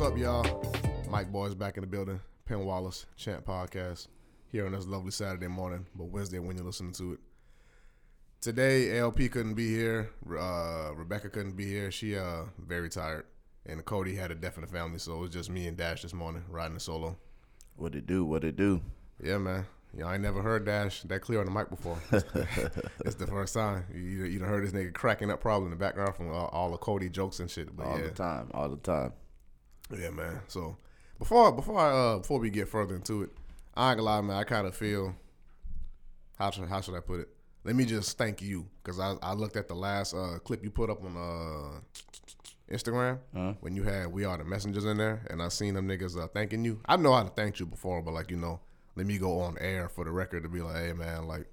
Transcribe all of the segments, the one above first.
What's up, y'all? Mike Boys back in the building. Penn Wallace, Champ Podcast, here on this lovely Saturday morning, but Wednesday when you're listening to it. Today, LP couldn't be here. Uh, Rebecca couldn't be here. She uh very tired, and Cody had a death in the family, so it was just me and Dash this morning riding the solo. What it do? What it do? Yeah, man. Yeah, I ain't never heard Dash that clear on the mic before. it's the first time. You, you, you done heard this nigga cracking up probably in the background from all, all the Cody jokes and shit. But all yeah. the time, all the time. Yeah, man. So before before I uh before we get further into it, I ain't gonna lie, man. I kind of feel how should how should I put it? Let me just thank you because I I looked at the last uh clip you put up on uh Instagram Uh-huh. when you had we are the messengers in there, and I seen them niggas uh, thanking you. I know how to thank you before, but like you know, let me go on air for the record to be like, hey man, like.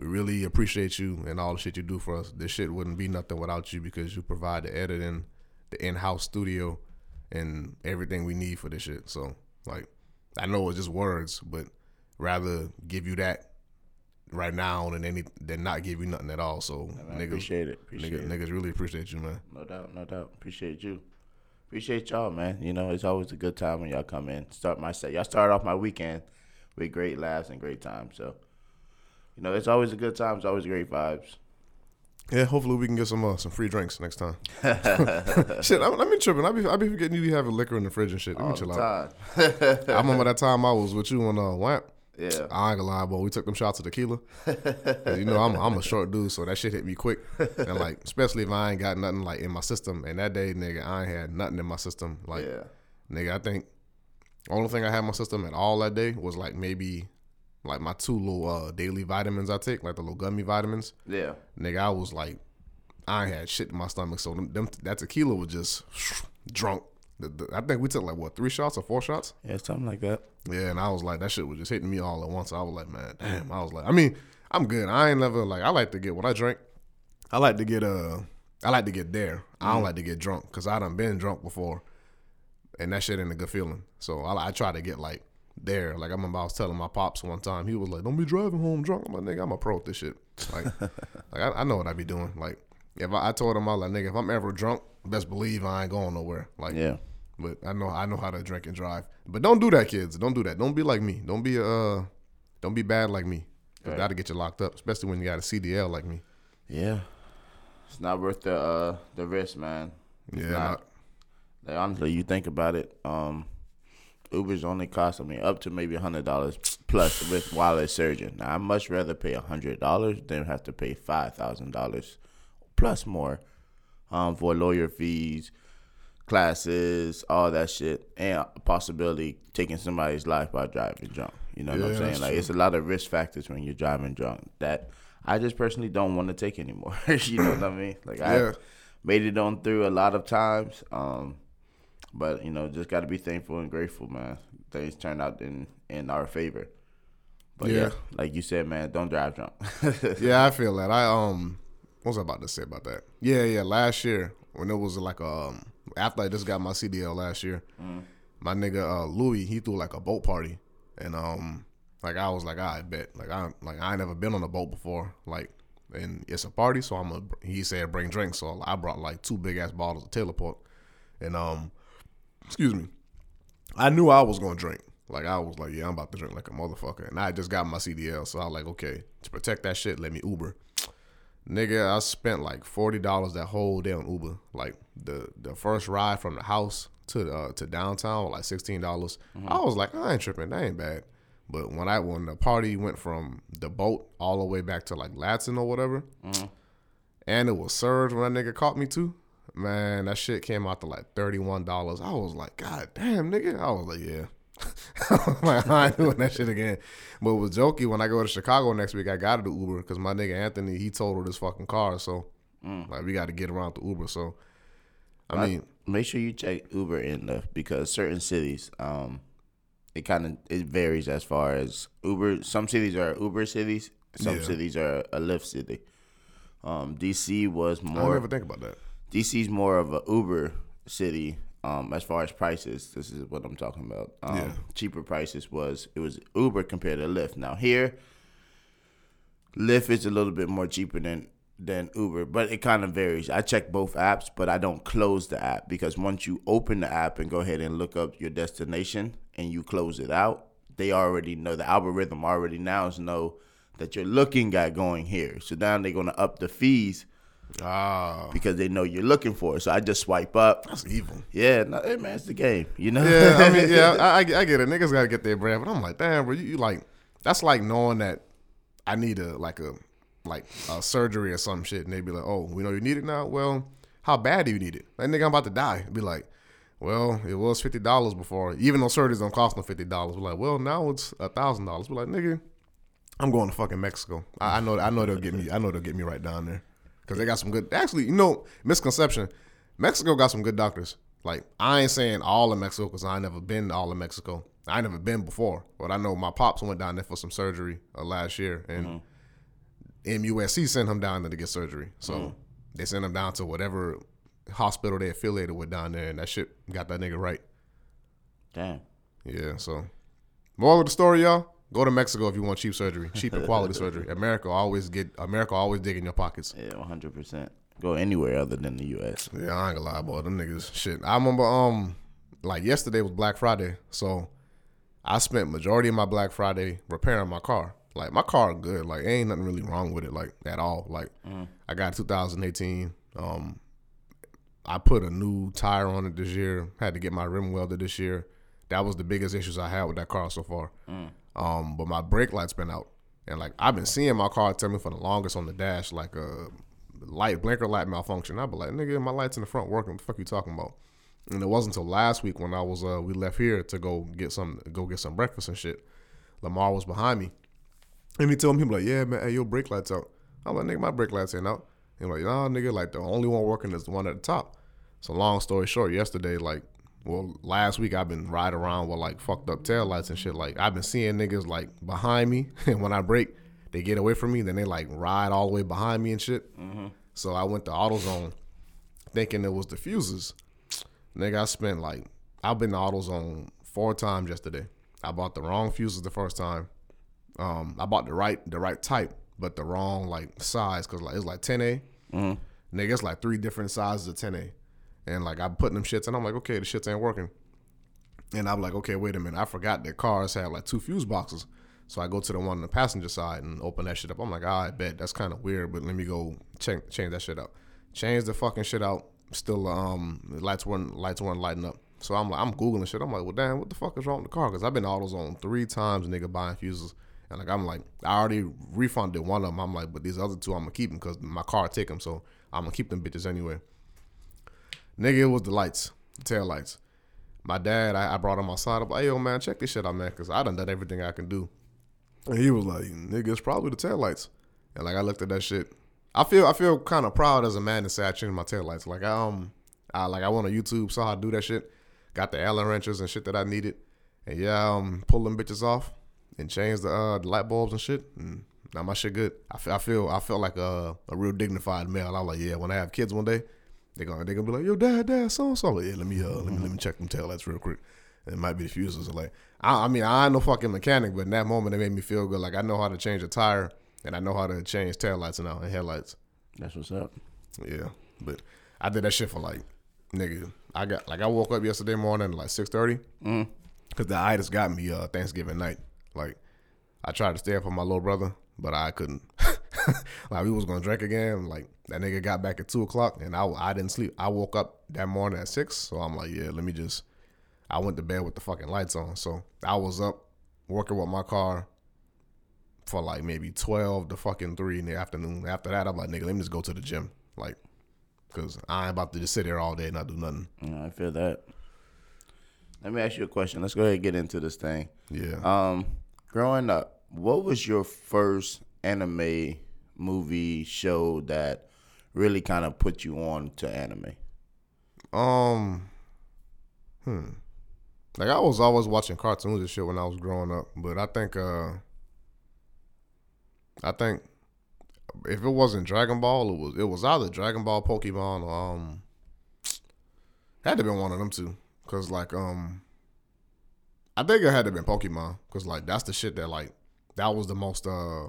We really appreciate you and all the shit you do for us. This shit wouldn't be nothing without you because you provide the editing, the in-house studio, and everything we need for this shit. So like, I know it's just words, but rather give you that right now than any than not give you nothing at all. So I niggas, appreciate it. Appreciate niggas, it. niggas really appreciate you, man. No doubt, no doubt. Appreciate you. Appreciate y'all, man. You know, it's always a good time when y'all come in. Start my set. Y'all start off my weekend with great laughs and great time. So, you know, it's always a good time. It's always great vibes. Yeah, hopefully we can get some uh, some free drinks next time. shit, I, I be tripping. I be I be forgetting you have a liquor in the fridge and shit. Let me All chill the out. I remember that time I was with you on uh, WAMP. yeah. I ain't gonna lie, boy. We took them shots of tequila. you know, I'm I'm a short dude, so that shit hit me quick. And like, especially if I ain't got nothing like in my system. And that day, nigga, I ain't had nothing in my system. Like, Yeah. nigga, I think only thing I had in my system at all that day was like maybe like my two little uh, daily vitamins I take, like the little gummy vitamins. Yeah. Nigga, I was like, I had shit in my stomach, so them, them that tequila was just drunk. The, the, I think we took like what three shots or four shots. Yeah, something like that. Yeah, and I was like, that shit was just hitting me all at once. I was like, man, damn. I was like, I mean, I'm good. I ain't never like, I like to get what I drink. I like to get uh, I like to get there. I don't like to get drunk because I done been drunk before, and that shit ain't a good feeling. So I, I try to get like there. Like I remember I was telling my pops one time, he was like, "Don't be driving home drunk." I'm like, "Nigga, I'm a pro at this shit." Like, like I, I know what I be doing. Like, if I, I told him, I was like, "Nigga, if I'm ever drunk, best believe I ain't going nowhere." Like, Yeah. but I know I know how to drink and drive. But don't do that, kids. Don't do that. Don't be like me. Don't be uh, don't be bad like me. Right. that'll get you locked up, especially when you got a CDL like me. Yeah. It's not worth the uh the risk, man. It's Yeah, not. Like, honestly, you think about it, um, Uber's only cost I mean up to maybe hundred dollars plus with wireless surgeon. Now I much rather pay hundred dollars than have to pay five thousand dollars plus more, um, for lawyer fees, classes, all that shit, and a possibility taking somebody's life by driving drunk. You know what I'm saying? Like true. it's a lot of risk factors when you're driving drunk that I just personally don't want to take anymore. you know what I mean? Like Yeah. I made it on through a lot of times. Um, but you know, just got to be thankful and grateful, man. Things turned out in in our favor. But yeah, Yeah. like you said, man, don't drive drunk. yeah, I feel that. I um, what was I about to say about that? Yeah, yeah. Last year when it was like um, after I just got my CDL last year, my nigga uh Louis he threw like a boat party, and um, like I was like, I bet, like I like I ain't never been on a boat before, like. And it's a party, so I'm a. He said bring drinks, so I brought like two big ass bottles of Taylor Port, and um, excuse me, I knew I was gonna drink. Like I was like, yeah, I'm about to drink like a motherfucker. And I just got my CDL, so I was like, okay, to protect that shit, let me Uber. Nigga, I spent like forty dollars that whole day on Uber. Like the the first ride from the house to uh, to downtown was like sixteen dollars. I was like, I ain't tripping, that ain't bad. But when I when the party went from the boat all the way back to like Latson or whatever, and it was surge when that nigga caught me too. Man, that shit came out to like thirty one dollars. I was like, God damn, nigga. I was like, yeah. I was like, I ain't doing that shit again. But it was jokey when I go to Chicago next week. I got to do Uber because my nigga Anthony he totaled his fucking car, so like we got to get around to Uber. So I mean, make sure you check Uber in the because certain cities, um, it kind of it varies as far as Uber. Some cities are Uber cities. Some Yeah. cities are a Lyft city. Um, DC was more. I never think about that. DC's more of a Uber city. Um, as far as prices, this is what I'm talking about. Um, Yeah. cheaper prices was it was Uber compared to Lyft. Now here, Lyft is a little bit more cheaper than than Uber, but it kind of varies. I check both apps, but I don't close the app because once you open the app and go ahead and look up your destination and you close it out, they already know the algorithm already now know that you're looking at going here. So now they're gonna up the fees Ah, because they know you're looking for it. So I just swipe up. that's evil. Yeah, no, hey man, it's the game. You know. Yeah, I mean, yeah, I, I, get it. Niggas gotta get their bread, but I'm like, damn, bro, you, you like, that's like knowing that I need a like a like a surgery or some shit, and they be like, oh, we know you need it now. Well, how bad do you need it? Like, nigga, I'm about to die. Be like, well, it was fifty dollars before, even though surgeries don't cost no fifty dollars. We're like, well, now it's a thousand dollars. We're like, nigga, I'm going to fucking Mexico. I, I know, I know they'll get me. I know they'll get me right down there because they got some good. Actually, you know, misconception. Mexico got some good doctors. Like I ain't saying all of Mexico because I ain't never been to all of Mexico. I ain't never been before, but I know my pops went down there for some surgery uh, last year, and MUSC sent him down there to get surgery. So they sent him down to whatever hospital they affiliated with down there, and that shit got that nigga right. Damn. Yeah. So moral of the story, y'all. Go to Mexico if you want cheap surgery, cheap and quality surgery. America always get America always dig in your pockets. Yeah, one hundred percent. Go anywhere other than the U.S. Yeah, I ain't gonna lie, boy. Them niggas, shit. I remember, um, like yesterday was Black Friday, so I spent majority of my Black Friday repairing my car. Like my car good, like ain't nothing really wrong with it, like at all. Like I got 2018. Um, I put a new tire on it this year. Had to get my rim welded this year. That was the biggest issues I had with that car so far. Um, but my brake light's been out, and like I've been seeing my car tell me for the longest on the dash, like a light blinker light malfunction. I'd be like, nigga, my lights in the front working. What the fuck you talking about? And it wasn't until last week when I was uh we left here to go get some go get some breakfast and shit. Lamar was behind me, and he told me he was like, yeah, man, hey, your brake lights out. I'm like, nigga, my brake lights ain't out. Was like, nah, nigga, like the only one working is the one at the top. So long story short, yesterday, like, well, last week I've been riding around with like fucked up tail lights and shit. Like I've been seeing niggas like behind me, and when I brake, they get away from me, then they like ride all the way behind me and shit. So I went to AutoZone thinking it was the fuses. Nigga, I spent like I've been to AutoZone four times yesterday. I bought the wrong fuses the first time. Um, I bought the right the right type, but the wrong like size because like it's like 10A. Nigga, it's like three different sizes of 10A, and like I'm putting them shits, and I'm like, okay, the shits ain't working. And I'm like, okay, wait a minute, I forgot that cars have like two fuse boxes. So I go to the one on the passenger side and open that shit up. I'm like, ah, I bet that's kind of weird, but let me go check, change that shit out. Change the fucking shit out. Still, um, lights weren't lights weren't lighting up. So I'm like, I'm googling shit. I'm like, well, damn, what the fuck is wrong with the car? Because I've been to AutoZone three times, nigga, buying fuses, and like I'm like, I already refunded one of them. I'm like, but these other two, I'm gonna keep them because my car take them, so I'm gonna keep them bitches anyway. Nigga, it was the lights, the tail lights. My dad, I, I brought him outside. I'm like, hey, yo, man, check this shit out, man, because I done done everything I can do. And he was like, nigga, it's probably the taillights. And like I looked at that shit. I feel I feel kind of proud as a man to say I changed my taillights. Like I um I like I went on YouTube, saw how to do that shit. Got the Allen wrenches and shit that I needed. And yeah, um pulled them bitches off and change the uh the light bulbs and shit. And now my shit good. I feel I feel I felt like a a real dignified male. I was like, yeah, when I have kids one day, they're gonna they gonna be like, yo, dad, dad, so and so. Like, yeah, let me uh let me let me check them tail taillights real quick. And it might be the fuses. Like I, I mean, I ain't no fucking mechanic, but in that moment it made me feel good. Like I know how to change a tire and I know how to change taillights now and headlights. That's what's up. Yeah. But I did that shit for like nigga. I got like I woke up yesterday morning at like six thirty. Mm. Cause the itis got me uh Thanksgiving night. Like I tried to stay up for my little brother, but I couldn't. like we was gonna drink again. Like that nigga got back at two o'clock, and I I didn't sleep. I woke up that morning at six, so I'm like, yeah, let me just. I went to bed with the fucking lights on, so I was up working with my car for like maybe twelve to fucking three in the afternoon. After that, I'm like, nigga, let me just go to the gym, like, cause I ain't about to just sit here all day and not do nothing. Yeah, I feel that. Let me ask you a question. Let's go ahead and get into this thing. Yeah. Um, growing up, what was your first anime movie show that really kind of put you on to anime? Um, hmm. Like I was always watching cartoons and shit when I was growing up, but I think uh, I think if it wasn't Dragon Ball, it was it was either Dragon Ball, Pokemon, or um, had to been one of them two. Cause like um, I think it had to been Pokemon. Cause like that's the shit that like that was the most uh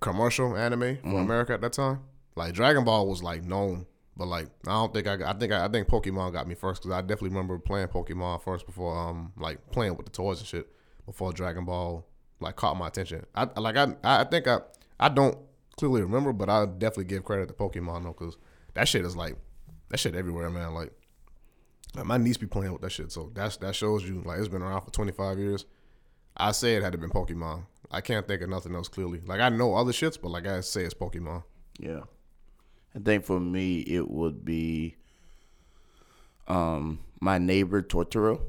commercial anime for America at that time. Like Dragon Ball was like known, but like I don't think I got, I think I, I think Pokemon got me first because I definitely remember playing Pokemon first before um like playing with the toys and shit before Dragon Ball like caught my attention. I like I I think I I don't clearly remember, but I definitely give credit to Pokemon though because that shit is like that shit everywhere, man. Like, like my niece be playing with that shit, so that's that shows you like it's been around for twenty five years. I say it had to been Pokemon. I can't think of nothing else clearly. Like I know other shits, but like I say, it's Pokemon. Yeah. I think for me it would be um my neighbor Totoro.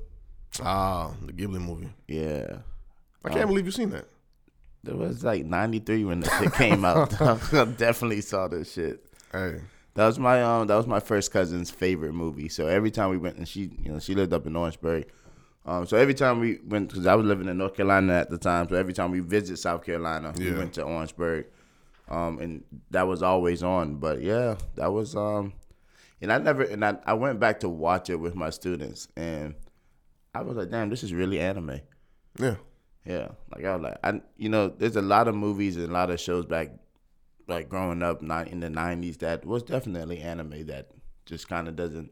Ah, the Ghibli movie. Yeah. I can't believe you've seen that. It was like ninety three when it came out. I definitely saw this shit. Hey, That was my um that was my first cousin's favorite movie. So every time we went and she you know she lived up in Orangeburg. Um, so every time we went because I was living in North Carolina at the time. So every time we visit South Carolina, we went to Orangeburg, um, and that was always on. But yeah, that was um, and I never and I, I went back to watch it with my students, and I was like, damn, this is really anime. yeah, Yeah, like I was like, I you know, there's a lot of movies and a lot of shows back, like growing up not in the '90s that was definitely anime that just kind of doesn't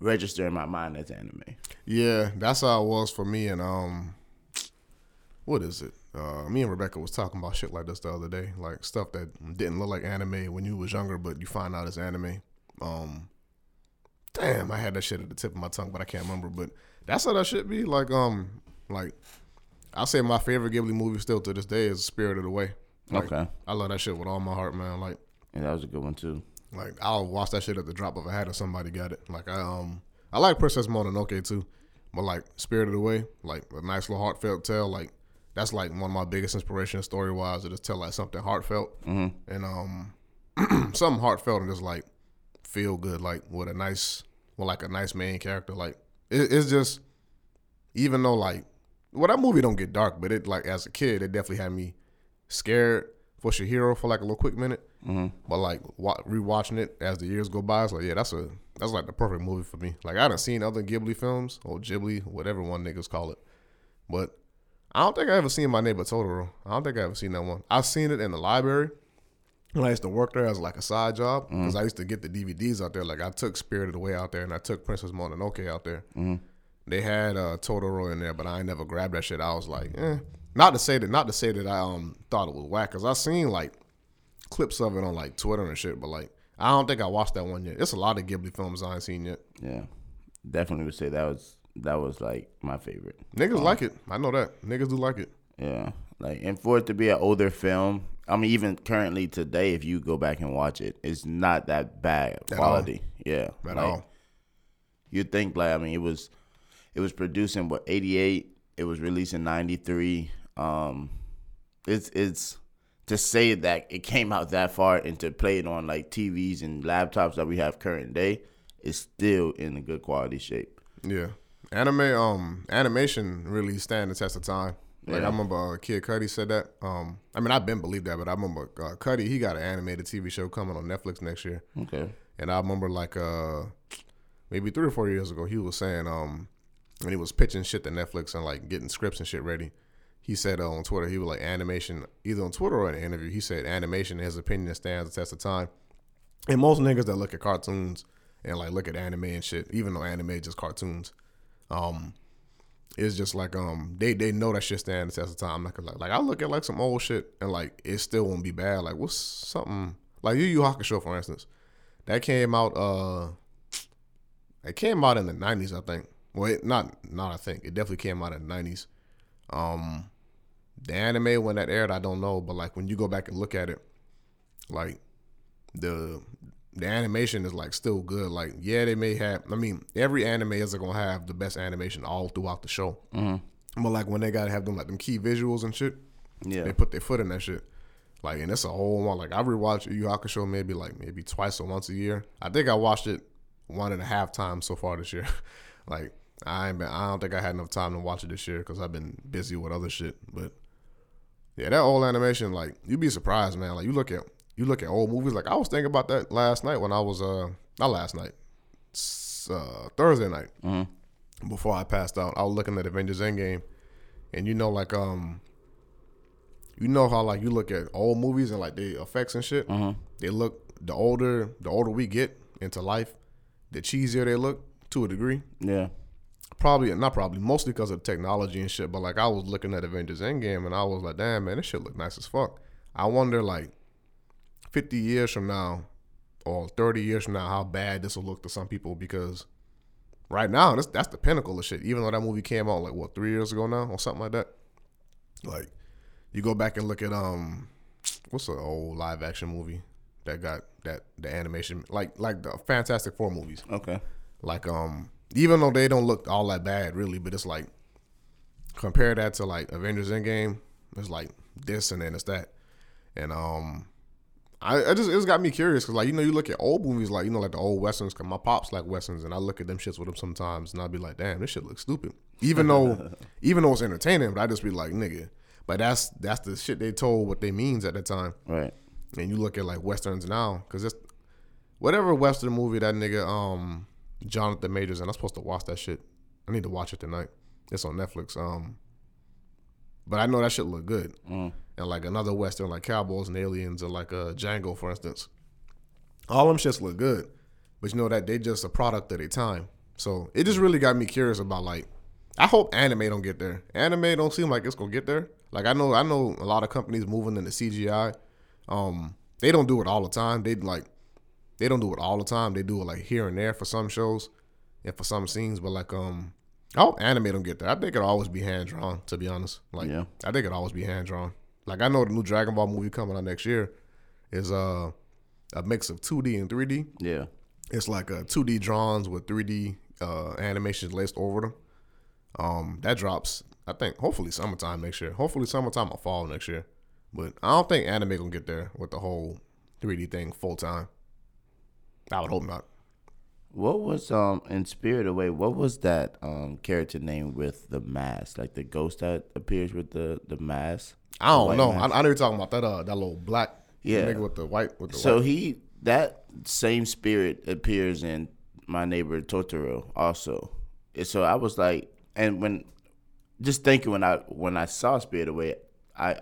register in my mind as anime. yeah. That's how it was for me. And um, what is it? Uh, me and Rebecca was talking about shit like this the other day, like stuff that didn't look like anime when you was younger, but you find out it's anime. Um, damn, I had that shit at the tip of my tongue, but I can't remember. But that's how that should be. Like um, like I'll say my favorite Ghibli movie still to this day is Spirited Away. Like, Okay. I love that shit with all my heart, man. Like. And that was a good one too. Like I'll watch that shit at the drop of a hat if somebody got it. Like I um I like Princess Mononoke too, but like Spirited Away, like a nice little heartfelt tale. Like that's like one of my biggest inspirations story wise to just tell like something heartfelt Mm-hmm. and um something heartfelt and just like feel good like with a nice with like a nice main character. Like it, it's just even though like well that movie don't get dark, but it like as a kid it definitely had me scared for Chihiro for like a little quick minute. Mm-hmm. But like wa- rewatching it as the years go by, it's like yeah, that's a that's like the perfect movie for me. Like I haven't seen other Ghibli films or Ghibli, whatever one niggas call it, but I don't think I ever seen My Neighbor Totoro. I don't think I ever seen that one. I've seen it in the library when I used to work there as like a side job because I used to get the DVDs out there. Like I took Spirited Away out there and I took Princess Mononoke out there. They had uh, Totoro in there, but I ain't never grabbed that shit. I was like, eh. Not to say that, not to say that I um thought it was whack, cause I seen like clips of it on like Twitter and shit, but like I don't think I watched that one yet. It's a lot of Ghibli films I ain't seen yet. Yeah, definitely would say that was that was like my favorite. Niggas like it. I know that. Niggas do like it. Yeah, like and for it to be an older film, I mean, even currently today, if you go back and watch it, it's not that bad At quality. Yeah, At like, all. You think like I mean, it was it was produced in what eighty eight. It was released in ninety three. Um, it's it's to say that it came out that far and to play it on like TVs and laptops that we have current day is still in a good quality shape. Yeah. Anime um animation really stand the test of time. Like Yeah. I remember uh, Kid Cudi said that. Um I mean I've been believed that, but I remember uh, Cudi he got an animated TV show coming on Netflix next year. Okay. And I remember like uh maybe three or four years ago, he was saying um when he was pitching shit to Netflix and like getting scripts and shit ready, he said uh, on Twitter he was like animation either on Twitter or in an interview he said animation in his opinion stands the test of time. And most niggas that look at cartoons and like look at anime and shit, even though anime is just cartoons, um, it's just like um they they know that shit stands the test of time. Like like like I look at like some old shit and like it still won't be bad. Like what's something like Yu Yu Hakusho for instance, that came out uh it came out in the nineties I think. Well, it, not not I think it definitely came out in the nineties. Um, the anime when that aired I don't know, but like when you go back and look at it, like the the animation is like still good. Like yeah, they may have. I mean, every anime isn't gonna have the best animation all throughout the show. Mm-hmm. But like when they gotta have them like them key visuals and shit, Yeah. they put their foot in that shit. Like and it's a whole one. Like I rewatch Yu Yu Hakusho maybe like maybe twice or once a year. I think I watched it one and a half times so far this year. like I ain't been. I don't think I had enough time to watch it this year because I've been busy with other shit. But yeah, that old animation, like you'd be surprised, man. Like you look at you look at old movies. Like I was thinking about that last night when I was uh not last night, uh, Thursday night before I passed out. I was looking at Avengers Endgame, and you know like um you know how like you look at old movies and like the effects and shit. They look the older the older we get into life, the cheesier they look to a degree. Yeah. Probably not probably mostly because of technology and shit. But like I was looking at Avengers Endgame and I was like, damn man, this shit look nice as fuck. I wonder like fifty years from now or thirty years from now how bad this will look to some people because right now that's that's the pinnacle of shit. Even though that movie came out like what three years ago now or something like that. Like you go back and look at um what's the old live action movie that got that the animation like like the Fantastic Four movies. Okay. Like um even though they don't look all that bad really, but it's like compare that to like Avengers Endgame, it's like this and then it's that. And um I, I just it's got me curious because like you know you look at old movies like you know like the old westerns because my pops like westerns and I look at them shits with him sometimes and I'll be like damn this shit looks stupid even though even though it's entertaining but I just be like nigga but that's that's the shit they told what they means at the time Right. and you look at like westerns now because it's whatever western movie that nigga um Jonathan Majors and I'm supposed to watch that shit. I need to watch it tonight. It's on Netflix. Um, but I know that shit look good. And like another western like Cowboys and Aliens or like uh, Django for instance, all them shits look good. But you know that they just a product of their time. So it just really got me curious about like I hope anime don't get there. Anime don't seem like it's gonna get there. Like I know I know a lot of companies moving into CGI. Um, they don't do it all the time. They like they don't do it all the time. They do it like here and there for some shows and for some scenes. But like um, I hope anime don't get there. I think it'll always be hand drawn. To be honest, like Yeah. I think it'll always be hand drawn. Like I know the new Dragon Ball movie coming out next year is uh a mix of 2D and 3D. Yeah. It's like uh, 2D drawings with 3D uh, animations laced over them. Um, that drops, I think, hopefully summertime next year. Hopefully summertime or fall next year. But I don't think anime gonna get there with the whole 3D thing full time. I would hope not. What was um in Spirit Away? What was that um character name with the mask? Like the ghost that appears with the the mask. I don't know. I, mask. I know you're talking about that uh that little black Yeah. nigga with the white with the So white. he that same spirit appears in my neighbor Totoro also. So I was like, and when just thinking when I when I saw Spirit Away, I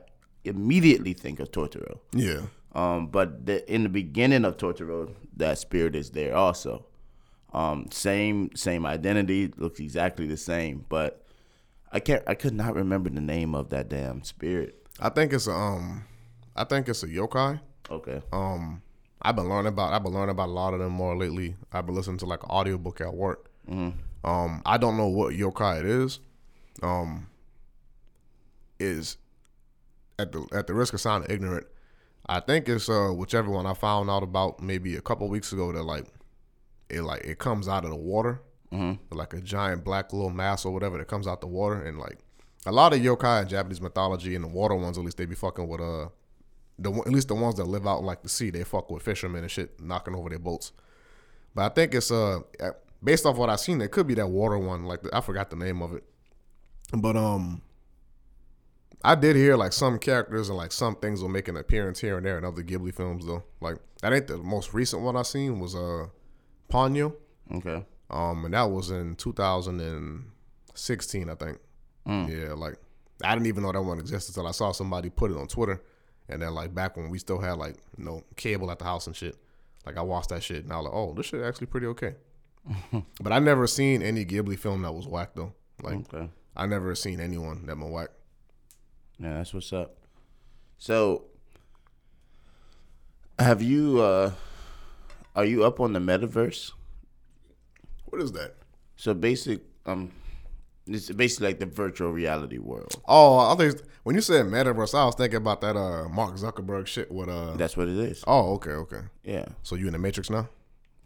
immediately think of Totoro. yeah. Um, but the, in the beginning of Totoro, that spirit is there also. Um, same same identity, looks exactly the same, but I can't. I could not remember the name of that damn spirit. I think it's a um I think it's a yokai. Okay. Um, I've been learning about I've been learning about a lot of them more lately. I've been listening to like an audiobook at work. Um, I don't know what yokai it is. Um, is at the at the risk of sounding ignorant, I think it's uh whichever one I found out about maybe a couple weeks ago that like it like it comes out of the water, mm-hmm. like a giant black little mass or whatever that comes out the water and like a lot of yokai in Japanese mythology and the water ones at least they be fucking with uh the at least the ones that live out like the sea they fuck with fishermen and shit knocking over their boats. But I think it's uh based off what I've seen it could be that water one like the, I forgot the name of it, but um. I did hear like some characters and like some things will make an appearance here and there in other Ghibli films though. Like I think the most recent one I seen was uh Ponyo. Okay. Um and that was in 2016, I think. Yeah, like I didn't even know that one existed until I saw somebody put it on Twitter. And then like back when we still had like, you know, cable at the house and shit. Like I watched that shit and I was like, oh, this shit actually pretty okay. but I never seen any Ghibli film that was whack though. Like Okay. I never seen anyone that was whack. Yeah, that's what's up. So, have you? uh Are you up on the metaverse? What is that? So basic. Um, it's basically like the virtual reality world. Oh, I think when you said metaverse, I was thinking about that uh Mark Zuckerberg shit with uh. That's what it is. Oh, okay, okay. Yeah, So you in the Matrix now?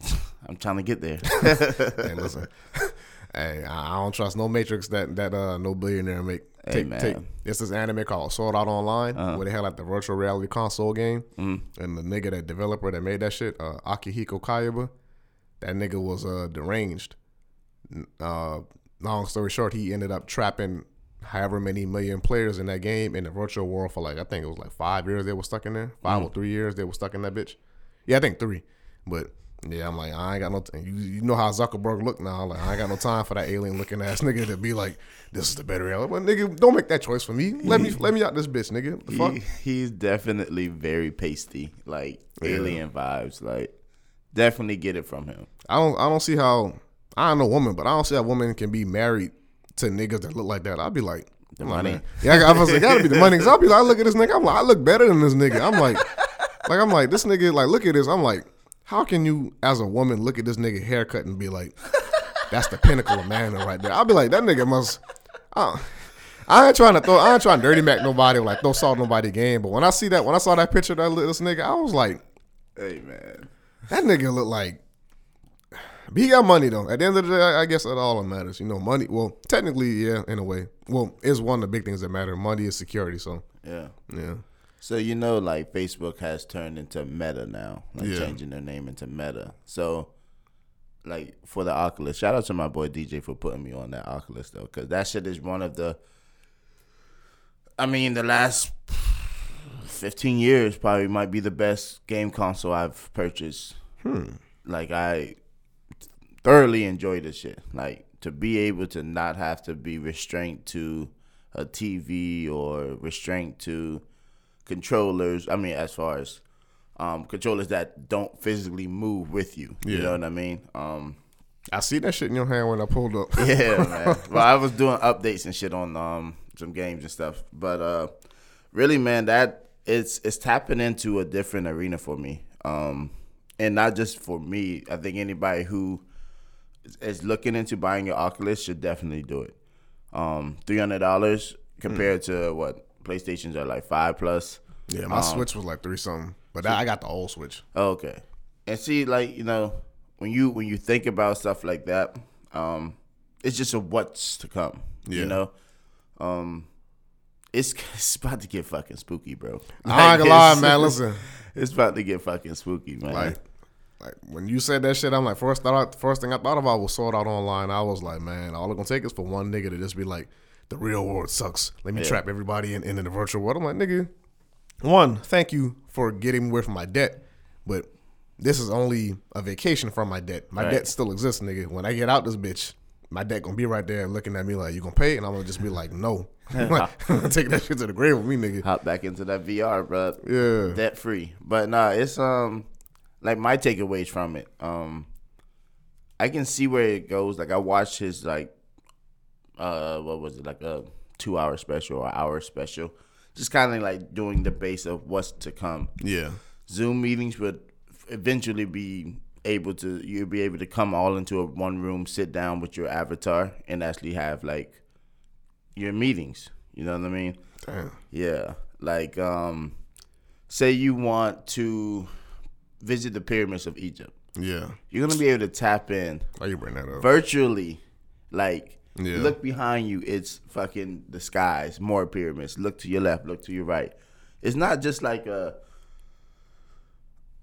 I'm trying to get there. hey, listen. hey, I I don't trust no Matrix that that uh no billionaire make. Hey, take, take. It's this anime called Sword Art Online where they had like the virtual reality console game, and the nigga that developer that made that shit, uh, Akihiko Kayaba, that nigga was uh deranged. Uh, long story short, he ended up trapping however many million players in that game in the virtual world for like I think it was like five years they were stuck in there, five or three years they were stuck in that bitch. Yeah, I think three, but Yeah, I'm like, I ain't got no. T- you, you know how Zuckerberg look now? Like, I ain't got no time for that alien looking ass nigga to be like, this is the better. Well, nigga, don't make that choice for me. Let me let me out this bitch, nigga. The fuck? He, he's definitely very pasty, like alien vibes. Like, definitely get it from him. I don't I don't see how I don't know woman, but I don't see how woman can be married to niggas that look like that. I'd be like, The like, money. Yeah, I, I was like, gotta be the money. Cause I'll be like, I look at this nigga, I'm like, I look better than this nigga. I'm like, like I'm like, this nigga, like, look at this. I'm like, how can you, as a woman, look at this nigga haircut and be like, that's the pinnacle of manhood right there? I'll be like, that nigga must. Uh, I ain't trying to throw, I ain't trying to dirty mac nobody or like throw salt nobody game. But when I see that, when I saw that picture of that li- this nigga, I was like, Hey man, that nigga look like. He got money though. At the end of the day, I I guess that all that matters. You know, money. Well, technically, yeah, in a way. Well, it's one of the big things that matter. Money is security. So, yeah. yeah. So you know, like Facebook has turned into Meta now, like Yeah. changing their name into Meta. So, like for the Oculus, shout out to my boy DJ for putting me on that Oculus though, because that shit is one of the. I mean, the last fifteen years probably might be the best game console I've purchased. Hmm. Like I thoroughly enjoy this shit. Like to be able to not have to be restrained to a TV or restrained to controllers. I mean, as far as um, controllers that don't physically move with you. You know what I mean? Um, I see that shit in your hand when I pulled up. yeah, man. Well, I was doing updates and shit on um some games and stuff, but uh, really, man, that it's it's tapping into a different arena for me. Um, and not just for me. I think anybody who is- is looking into buying your Oculus should definitely do it. Um, three hundred dollars compared to what PlayStations are like five plus. Yeah, my Switch was like three something, but I got the old Switch. Oh, okay. And see, like you know, when you when you think about stuff like that, um, it's just a what's to come. Yeah. You know, um, it's it's about to get fucking spooky, bro. I ain't gonna lie, man. Listen, it's about to get fucking spooky, man. like, like when you said that shit, I'm like, first thought, first thing I thought about was Sword Art Online. I was like, man, all it's gonna take is for one nigga to just be like, the real world sucks. Let me Yeah. trap everybody in, in the virtual world. I'm like, nigga, one, thank you for getting me away from my debt, but this is only a vacation from my debt. My Right. debt still exists, nigga. When I get out this bitch, my debt gonna be right there looking at me like, you gonna pay? And I'm gonna just be like, no. take that shit to the grave with me, nigga. hop back into that VR, bro. Yeah. debt free. But nah, it's um like my takeaways from it. Um, I can see where it goes. Like I watched his like uh what was it like a two hour special or hour special, just kind of like doing the base of what's to come. Yeah. Zoom meetings would eventually be able to you'll be able to come all into a one room, sit down with your avatar, and actually have like your meetings. You know what I mean? Damn. Yeah. Like um say you want to visit the pyramids of Egypt. Yeah. You're gonna be able to tap in Why you bring that up? virtually. Like Yeah. look behind you, it's fucking the skies, more pyramids. Look to your left, look to your right. It's not just like a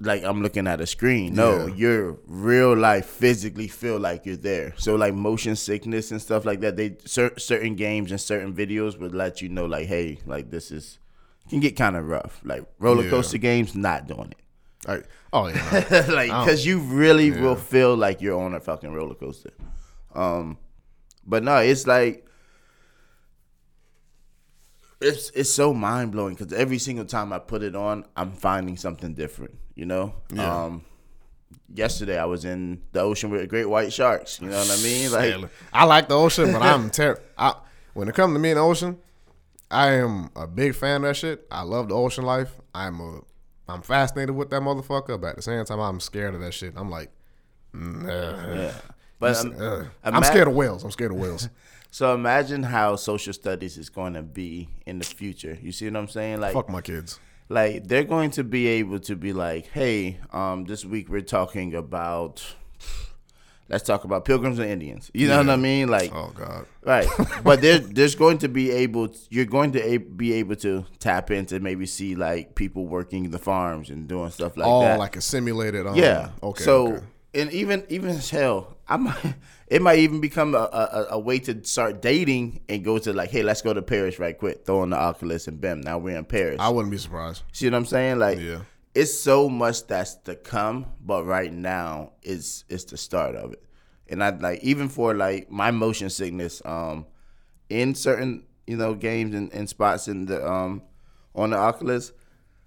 like I'm looking at a screen. No, Yeah. you're real life physically feel like you're there. So like motion sickness and stuff like that. They cer- certain games and certain videos would let you know like, hey, like this is can get kind of rough. Like roller Yeah. coaster games, not doing it. Like, oh yeah. like because you really will feel like you're on a fucking roller coaster. Um, but no, it's like it's it's so mind blowing because every single time I put it on, I'm finding something different. You know. Yeah. Um, yesterday I was in the ocean with great white sharks. You know what I mean? Like I like the ocean, but I'm terrible. When it comes to me in the ocean, I am a big fan of that shit. I love the ocean life. I'm a, I'm fascinated with that motherfucker, but at the same time, I'm scared of that shit. I'm like, nah. yeah. But um, Uh, I'm ima- scared of whales. I'm scared of whales. So imagine how social studies is going to be in the future. You see what I'm saying? Like Fuck my kids. like they're going to be able to be like, hey, um, this week we're talking about, let's talk about pilgrims and Indians. You know what I mean? Like, Oh god. right? but there, there's going to be able, you're going to be able to tap into maybe see like people working the farms and doing stuff like All that. like a simulated. Um, yeah. Okay. So okay. and even even as hell, I might. It might even become a, a, a way to start dating and go to like, hey, let's go to Paris right quick. Throw on the Oculus and bam, now we're in Paris. I wouldn't be surprised. See what I'm saying? Like, Yeah. it's so much that's to come, but right now is it's the start of it. And I like even for like my motion sickness, um, in certain you know games and, and spots in the um on the Oculus,